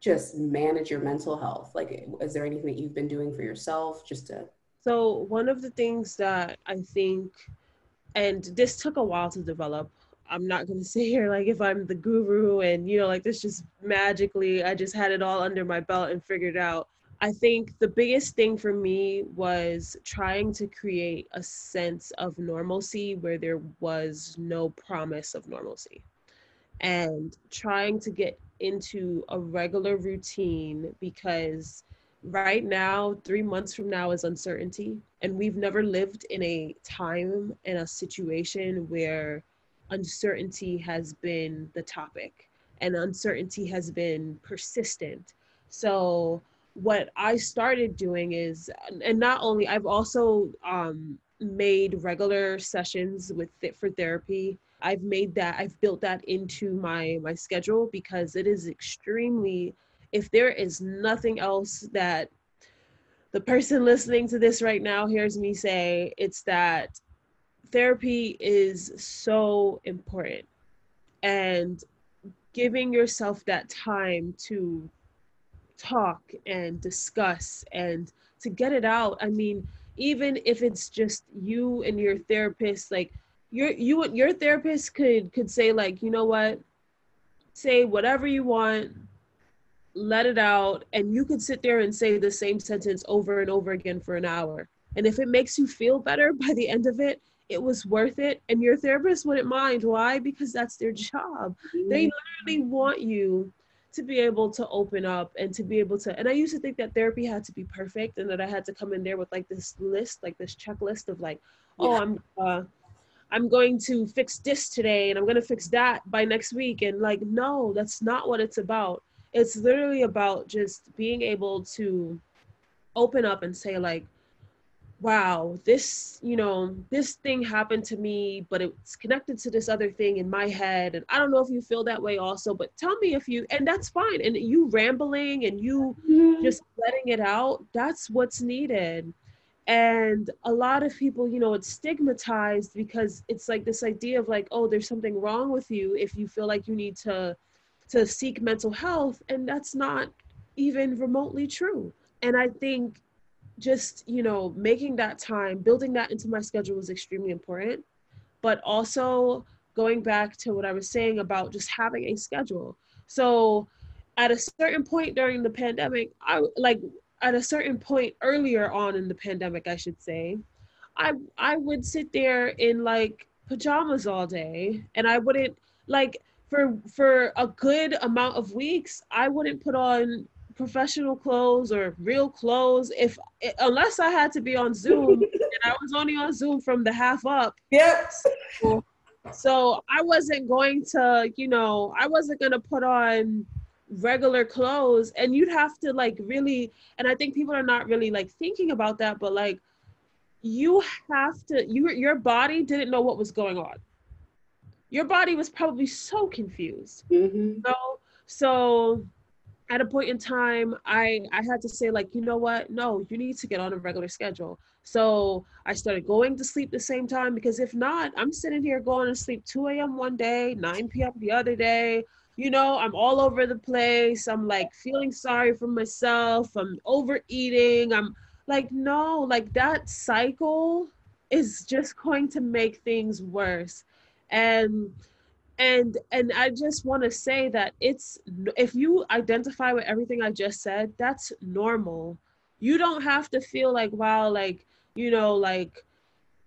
just manage your mental health like is there anything that you've been doing for yourself just to so one of the things that i think and this took a while to develop i'm not going to say here like if i'm the guru and you know like this just magically i just had it all under my belt and figured out i think the biggest thing for me was trying to create a sense of normalcy where there was no promise of normalcy and trying to get into a regular routine because right now, three months from now is uncertainty. And we've never lived in a time in a situation where uncertainty has been the topic and uncertainty has been persistent. So, what I started doing is, and not only, I've also um, made regular sessions with Fit for Therapy. I've made that, I've built that into my my schedule because it is extremely if there is nothing else that the person listening to this right now hears me say, it's that therapy is so important. And giving yourself that time to talk and discuss and to get it out. I mean, even if it's just you and your therapist, like your you your therapist could could say like, you know what? Say whatever you want let it out, and you could sit there and say the same sentence over and over again for an hour. And if it makes you feel better by the end of it, it was worth it. And your therapist wouldn't mind. Why? Because that's their job. Mm-hmm. They literally want you to be able to open up and to be able to. And I used to think that therapy had to be perfect and that I had to come in there with like this list, like this checklist of like, oh, I'm, uh, I'm going to fix this today and I'm going to fix that by next week. And like, no, that's not what it's about. It's literally about just being able to open up and say, like, wow, this, you know, this thing happened to me, but it's connected to this other thing in my head. And I don't know if you feel that way also, but tell me if you, and that's fine. And you rambling and you mm-hmm. just letting it out, that's what's needed and a lot of people you know it's stigmatized because it's like this idea of like oh there's something wrong with you if you feel like you need to to seek mental health and that's not even remotely true and i think just you know making that time building that into my schedule was extremely important. But also going back to what i was saying about just having a schedule. So at a certain point during the pandemic i like at a certain point earlier on in the pandemic, I should say, I I would sit there in like pajamas all day, and I wouldn't like for for a good amount of weeks, I wouldn't put on professional clothes or real clothes if unless I had to be on Zoom and I was only on Zoom from the half up. Yep. So I wasn't going to, you know, I wasn't going to put on regular clothes and you'd have to like really and i think people are not really like thinking about that but like you have to you your body didn't know what was going on your body was probably so confused mm-hmm. so so at a point in time i i had to say like you know what no you need to get on a regular schedule so i started going to sleep the same time because if not i'm sitting here going to sleep 2 a.m one day 9 p.m the other day you know, I'm all over the place. I'm like feeling sorry for myself. I'm overeating. I'm like, no, like that cycle is just going to make things worse. And and and I just want to say that it's if you identify with everything I just said, that's normal. You don't have to feel like wow, like you know, like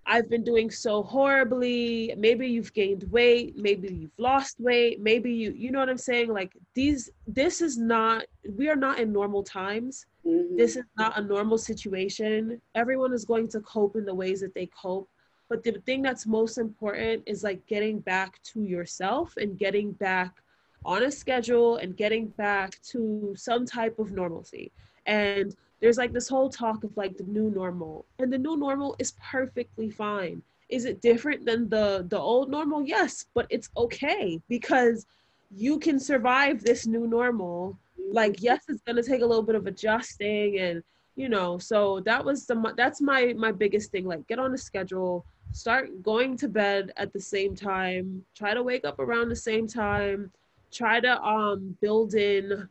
I've been doing so horribly. Maybe you've gained weight, maybe you've lost weight, maybe you you know what I'm saying? Like these this is not we are not in normal times. Mm-hmm. This is not a normal situation. Everyone is going to cope in the ways that they cope. But the thing that's most important is like getting back to yourself and getting back on a schedule and getting back to some type of normalcy. And there's like this whole talk of like the new normal. And the new normal is perfectly fine. Is it different than the the old normal? Yes but it's okay because you can survive this new normal. Like yes it's going to take a little bit of adjusting and you know so that was the that's my my biggest thing. Like get on a schedule start going to bed at the same time try to wake up around the same time try to um build in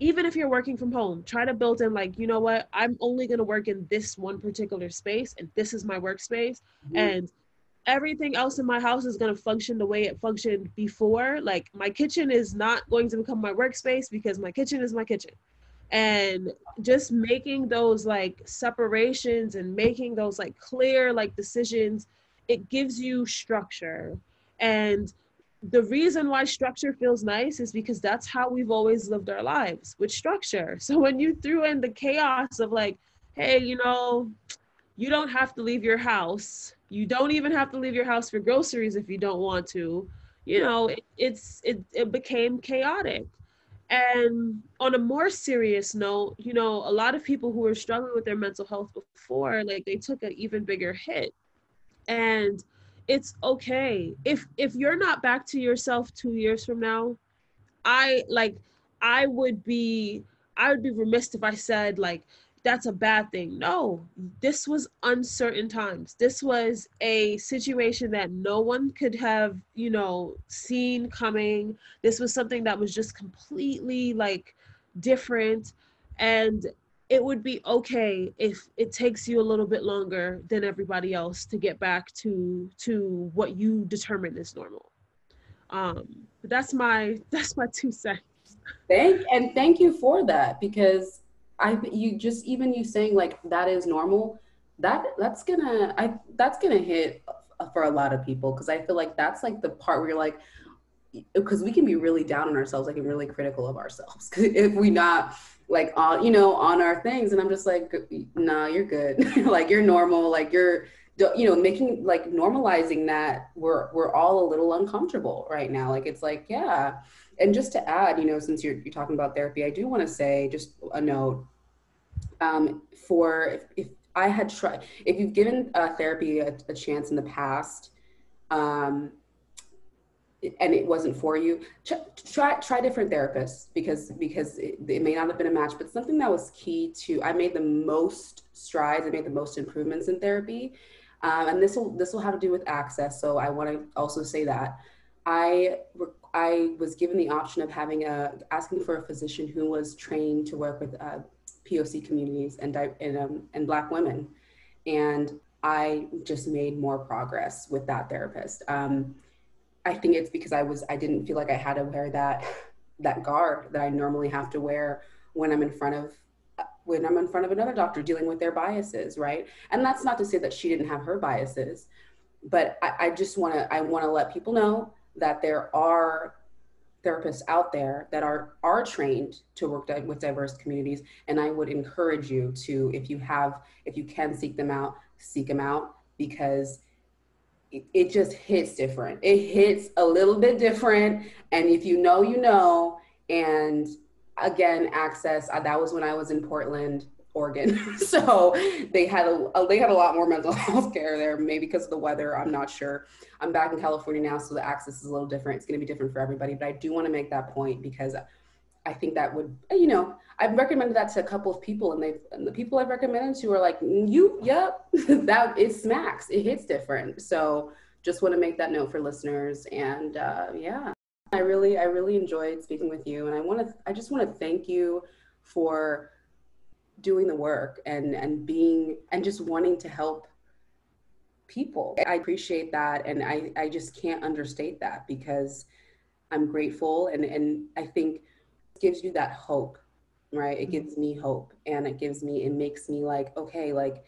even if you're working from home, try to build in like, you know what, I'm only going to work in this one particular space and this is my workspace. Mm-hmm. And everything else in my house is going to function the way it functioned before. Like my kitchen is not going to become my workspace because my kitchen is my kitchen. And just making those like separations and making those like clear like decisions, it gives you structure. And the reason why structure feels nice is because that's how we've always lived our lives with structure. So when you threw in the chaos of like, hey, you know, you don't have to leave your house. You don't even have to leave your house for groceries if you don't want to. You know, it, it's it it became chaotic. And on a more serious note, you know, a lot of people who were struggling with their mental health before, like they took an even bigger hit. And it's okay if if you're not back to yourself two years from now i like i would be i would be remiss if i said like that's a bad thing. No this was uncertain times. This was a situation that no one could have you know seen coming. This was something that was just completely like different. And it would be okay if it takes you a little bit longer than everybody else to get back to to what you determine is normal. Um but that's my that's my two cents. Thank and thank you for that because i you just even you saying like that is normal that that's gonna i that's gonna hit for a lot of people because i feel like that's like the part where you're like because we can be really down on ourselves like and really critical of ourselves if we not like on you know on our things and i'm just like nah you're good. Like you're normal like you're you know making like normalizing that we're we're all a little uncomfortable right now. Like it's like yeah. And just to add you know since you're, you're talking about therapy i do want to say just a note um, for if, if i had tried if you've given uh, therapy a, a, chance in the past um, and it wasn't for you try try different therapists because because it, it, may not have been a match but something that was key to i made the most strides i made the most improvements in therapy um, and this will this will have to do with access. So I want to also say that I I was given the option of having a asking for a physician who was trained to work with uh, POC communities and and, um, and Black women, and I just made more progress with that therapist. Um, I think it's because I was I didn't feel like I had to wear that that guard that I normally have to wear when I'm in front of when I'm in front of another doctor dealing with their biases, right? And that's not to say that she didn't have her biases, but I, I just want to I want to let people know that there are therapists out there that are are trained to work with diverse communities, and I would encourage you to, if you have, if you can seek them out, seek them out because it, it just hits different. It hits a little bit different, and if you know, you know, and again access uh, that was when i was in portland oregon. So they had a, they had a lot more mental health care there maybe because of the weather i'm not sure. I'm back in california now so the access is a little different. It's going to be different for everybody but i do want to make that point because i think that would you know i've recommended that to a couple of people and they and the people i've recommended to are like mm, you yep that it smacks. It hits different. So just want to make that note for listeners and uh, yeah I really, I really enjoyed speaking with you, and I want to, I just want to thank you for doing the work and and being and just wanting to help people. I appreciate that, and I, I just can't understate that because I'm grateful, and and I think it gives you that hope, right? It gives me hope, and it gives me, it makes me like, okay, like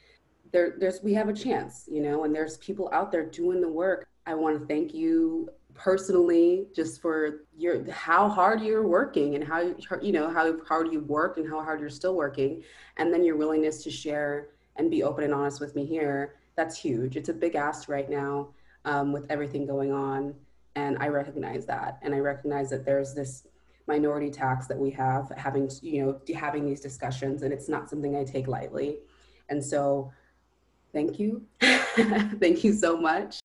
there, there's we have a chance, you know, and there's people out there doing the work. I want to thank you personally just for your how hard you're working and how you know how hard you work and how hard you're still working and then your willingness to share and be open and honest with me here that's huge. It's a big ask right now um, with everything going on and i recognize that and i recognize that there's this minority tax that we have having you know having these discussions and it's not something i take lightly. And so thank you. Thank you so much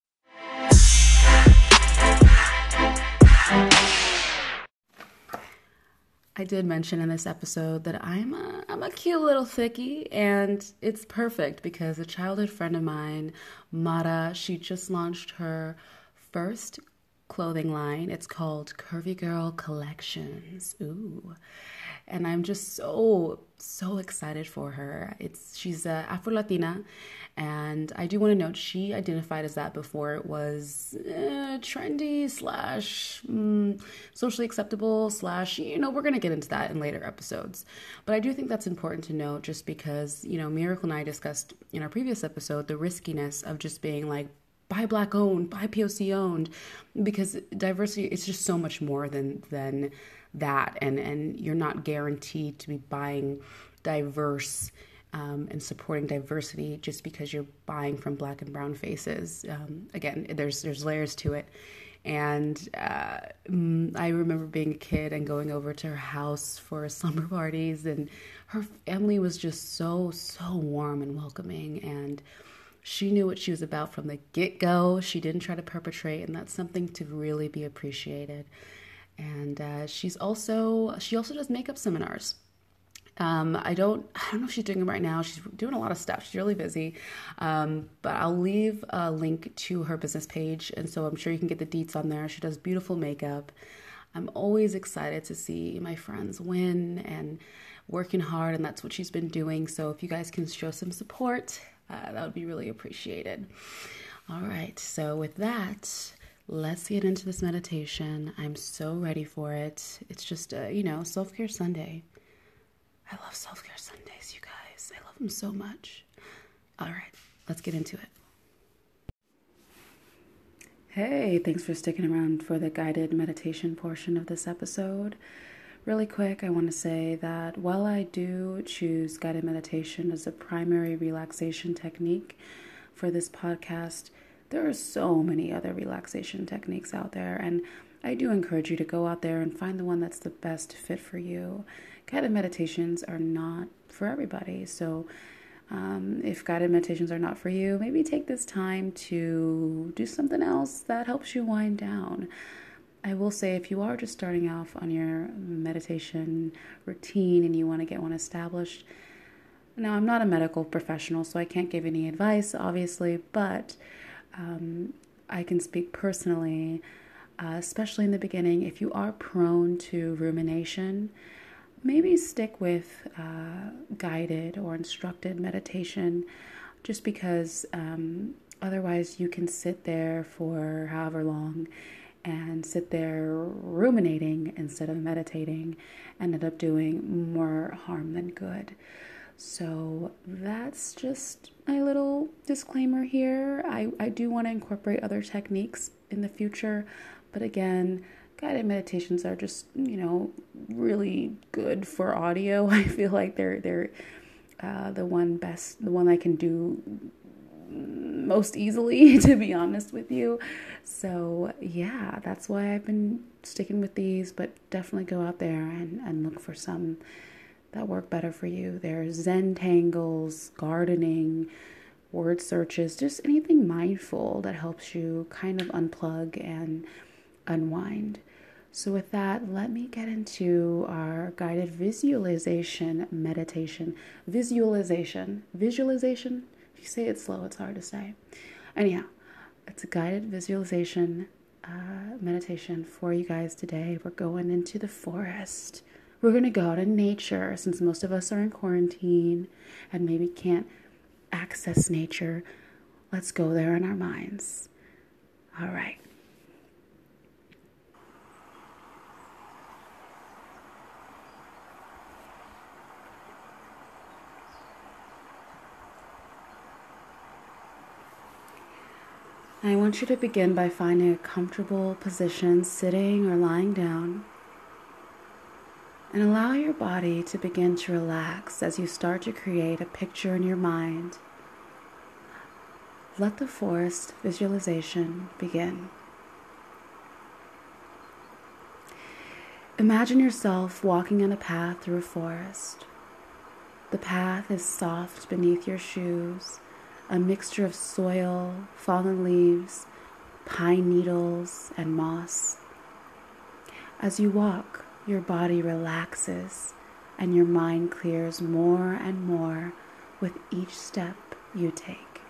I did mention in this episode that I'm a, I'm a cute little thickie, and it's perfect because a childhood friend of mine, Mara, she just launched her first clothing line. It's called Curvy Girl Collections. Ooh and I'm just so so excited for her. It's she's a Afro Latina, and I do want to note she identified as that before it was uh, trendy slash mm, socially acceptable slash you know we're gonna get into that in later episodes, but I do think that's important to note just because you know Miracle and I discussed in our previous episode the riskiness of just being like buy black owned, buy POC owned, because diversity is just so much more than than that and and you're not guaranteed to be buying diverse um, and supporting diversity just because you're buying from black and brown faces um, again there's there's layers to it and uh, mm, I remember being a kid and going over to her house for slumber parties, and her family was just so, so warm and welcoming. And she knew what she was about from the get go. She didn't try to perpetrate, and that's something to really be appreciated and uh, she's also she also does makeup seminars. Um, I don't I don't know if she's doing them right now. She's doing a lot of stuff. She's really busy, um, but I'll leave a link to her business page, and so I'm sure you can get the deets on there. She does beautiful makeup. I'm always excited to see my friends win and working hard, and that's what she's been doing. So if you guys can show some support, uh, that would be really appreciated. All right, so with that, let's get into this meditation. I'm so ready for it. It's just, a, you know, self care Sunday. I love self care Sundays, you guys. I love them so much. All right, let's get into it. Hey, thanks for sticking around for the guided meditation portion of this episode. Really quick, I want to say that while I do choose guided meditation as a primary relaxation technique, for this podcast, there are so many other relaxation techniques out there. And I do encourage you to go out there and find the one that's the best fit for you. Guided meditations are not for everybody. So, um, if guided meditations are not for you, maybe take this time to do something else that helps you wind down. I will say, if you are just starting off on your meditation routine and you want to get one established, now I'm not a medical professional, so I can't give any advice, obviously, but um, I can speak personally, uh, especially in the beginning. If you are prone to rumination, maybe stick with uh, guided or instructed meditation just because um, otherwise you can sit there for however long and sit there ruminating instead of meditating and end up doing more harm than good. So that's just my little disclaimer here. I, I do want to incorporate other techniques in the future, but again, guided meditations are just, you know, really good for audio. I feel like they're they're uh, the one best, the one I can do most easily, to be honest with you. So yeah, that's why I've been sticking with these. But definitely go out there and and look for some that work better for you. There's Zentangles, gardening, word searches, just anything mindful that helps you kind of unplug and unwind. So, with that, let me get into our guided visualization meditation. Visualization, visualization. If you say it slow, it's hard to say. Anyhow, it's a guided visualization uh, meditation for you guys today. We're going into the forest. We're going to go in nature since most of us are in quarantine and maybe can't access nature. Let's go there in our minds. All right. I want you to begin by finding a comfortable position, sitting or lying down. And allow your body to begin to relax as you start to create a picture in your mind. Let the forest visualization begin. Imagine yourself walking on a path through a forest. The path is soft beneath your shoes a mixture of soil, fallen leaves, pine needles, and moss. As you walk, your body relaxes and your mind clears more and more with each step you take.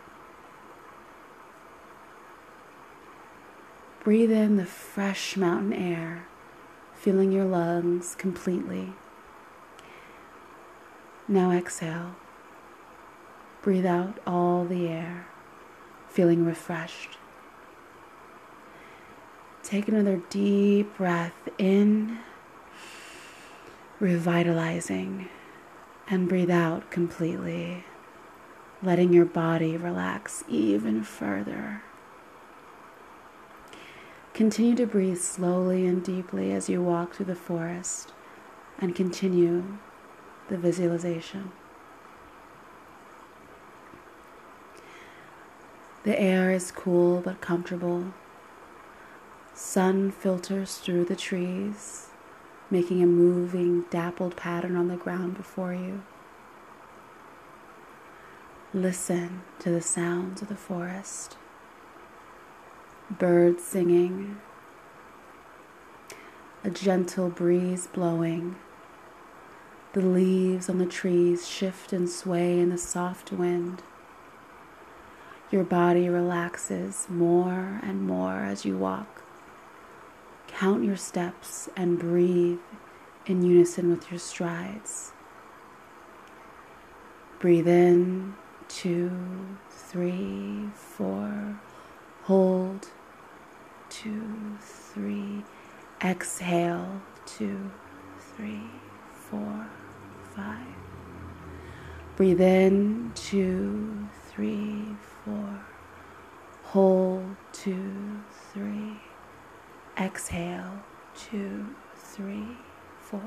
Breathe in the fresh mountain air, filling your lungs completely. Now exhale. Breathe out all the air, feeling refreshed. Take another deep breath in, revitalizing, and breathe out completely, letting your body relax even further. Continue to breathe slowly and deeply as you walk through the forest and continue the visualization. The air is cool but comfortable. Sun filters through the trees, making a moving, dappled pattern on the ground before you. Listen to the sounds of the forest. Birds singing, a gentle breeze blowing. The leaves on the trees shift and sway in the soft wind. Your body relaxes more and more as you walk. Count your steps and breathe in unison with your strides. Breathe in, two, three, four. Hold, two, three. Exhale, two, three, four, five. Breathe in, two, three, four. Hold, two, three. Exhale, two, three, four.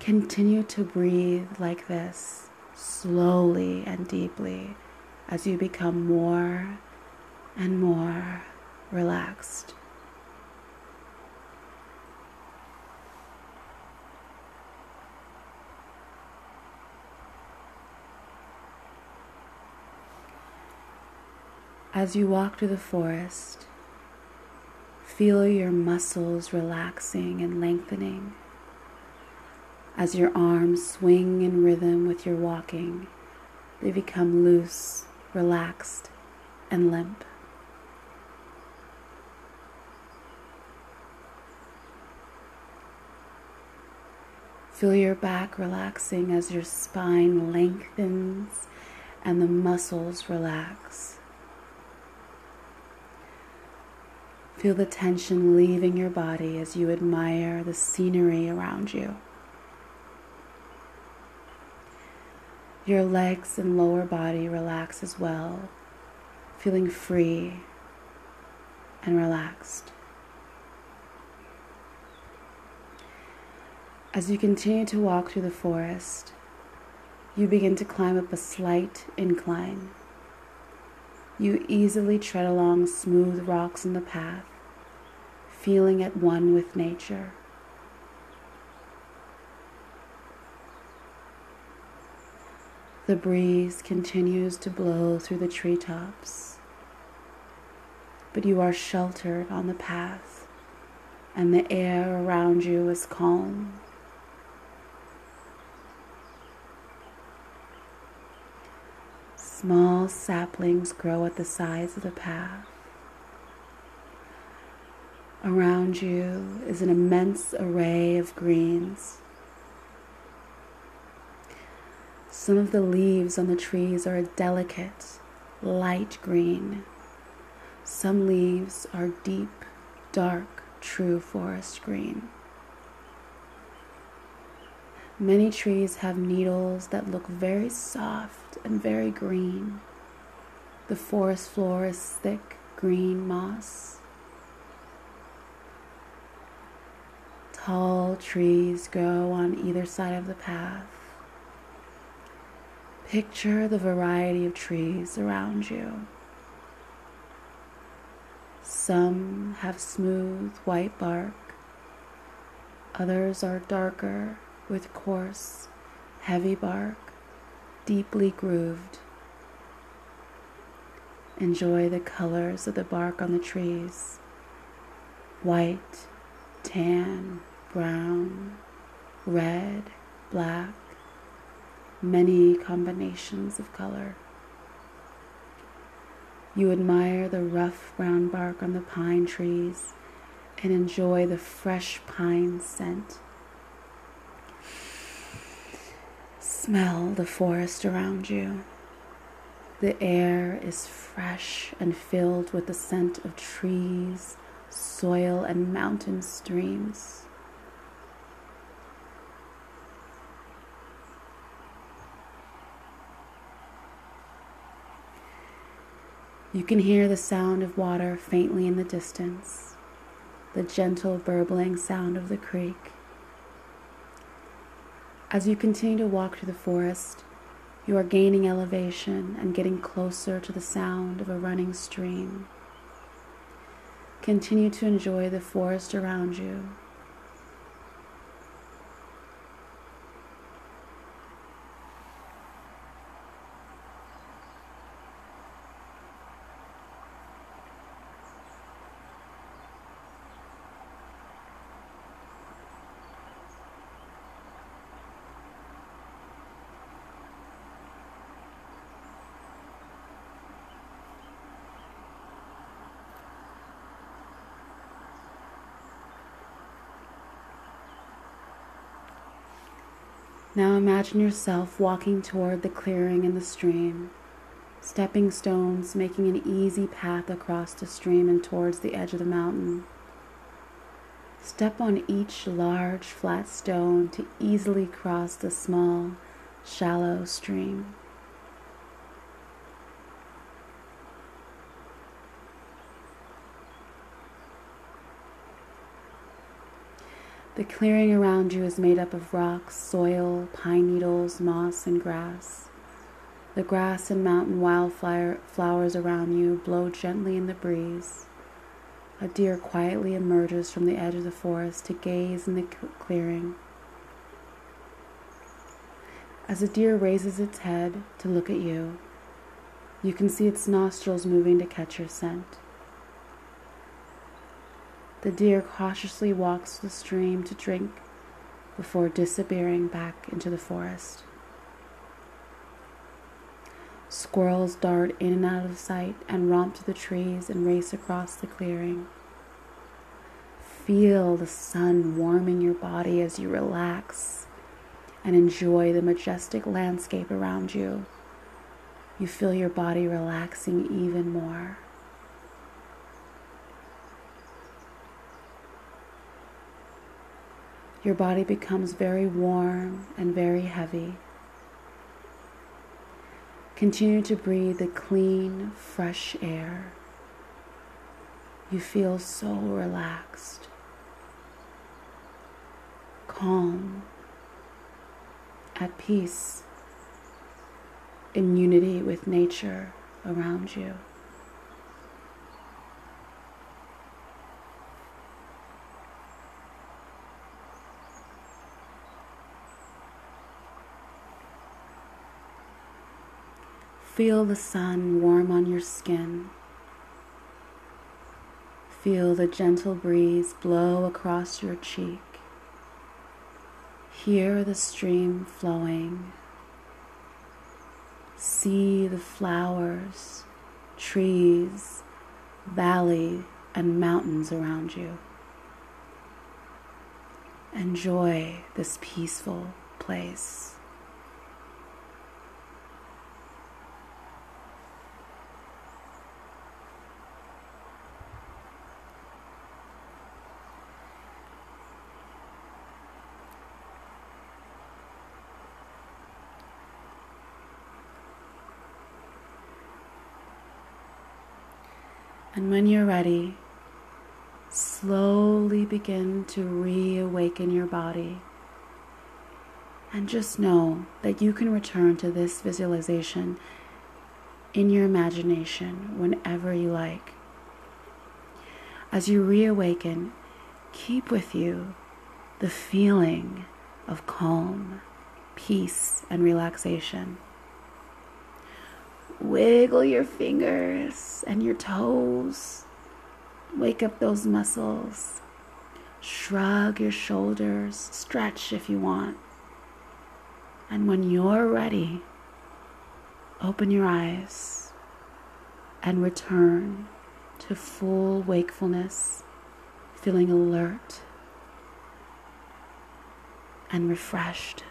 Continue to breathe like this slowly and deeply as you become more and more relaxed. As you walk through the forest, feel your muscles relaxing and lengthening. As your arms swing in rhythm with your walking, they become loose, relaxed, and limp. Feel your back relaxing as your spine lengthens and the muscles relax. Feel the tension leaving your body as you admire the scenery around you. Your legs and lower body relax as well, feeling free and relaxed. As you continue to walk through the forest, you begin to climb up a slight incline. You easily tread along smooth rocks in the path, feeling at one with nature. The breeze continues to blow through the treetops, but you are sheltered on the path, and the air around you is calm. Small saplings grow at the sides of the path. Around you is an immense array of greens. Some of the leaves on the trees are a delicate, light green. Some leaves are deep, dark, true forest green. Many trees have needles that look very soft and very green. The forest floor is thick green moss. Tall trees grow on either side of the path. Picture the variety of trees around you. Some have smooth white bark, others are darker with coarse, heavy bark, deeply grooved. Enjoy the colors of the bark on the trees white, tan, brown, red, black, many combinations of color. You admire the rough brown bark on the pine trees and enjoy the fresh pine scent. Smell the forest around you. The air is fresh and filled with the scent of trees, soil, and mountain streams. You can hear the sound of water faintly in the distance, the gentle burbling sound of the creek. As you continue to walk through the forest, you are gaining elevation and getting closer to the sound of a running stream. Continue to enjoy the forest around you Now imagine yourself walking toward the clearing in the stream, stepping stones making an easy path across the stream and towards the edge of the mountain. Step on each large flat stone to easily cross the small, shallow stream. The clearing around you is made up of rocks, soil, pine needles, moss, and grass. The grass and mountain wildflower flowers around you blow gently in the breeze. A deer quietly emerges from the edge of the forest to gaze in the clearing. As a deer raises its head to look at you, you can see its nostrils moving to catch your scent. The deer cautiously walks the stream to drink before disappearing back into the forest. Squirrels dart in and out of sight and romp through the trees and race across the clearing. Feel the sun warming your body as you relax and enjoy the majestic landscape around you. You feel your body relaxing even more. Your body becomes very warm and very heavy. Continue to breathe the clean, fresh air. You feel so relaxed, calm, at peace, in unity with nature around you. Feel the sun warm on your skin. Feel the gentle breeze blow across your cheek. Hear the stream flowing. See the flowers, trees, valley, and mountains around you. Enjoy this peaceful place. And when you're ready, slowly begin to reawaken your body. And just know that you can return to this visualization in your imagination whenever you like. As you reawaken, keep with you the feeling of calm, peace, and relaxation. Wiggle your fingers and your toes. Wake up those muscles. Shrug your shoulders. Stretch if you want. And when you're ready, open your eyes and return to full wakefulness, feeling alert and refreshed.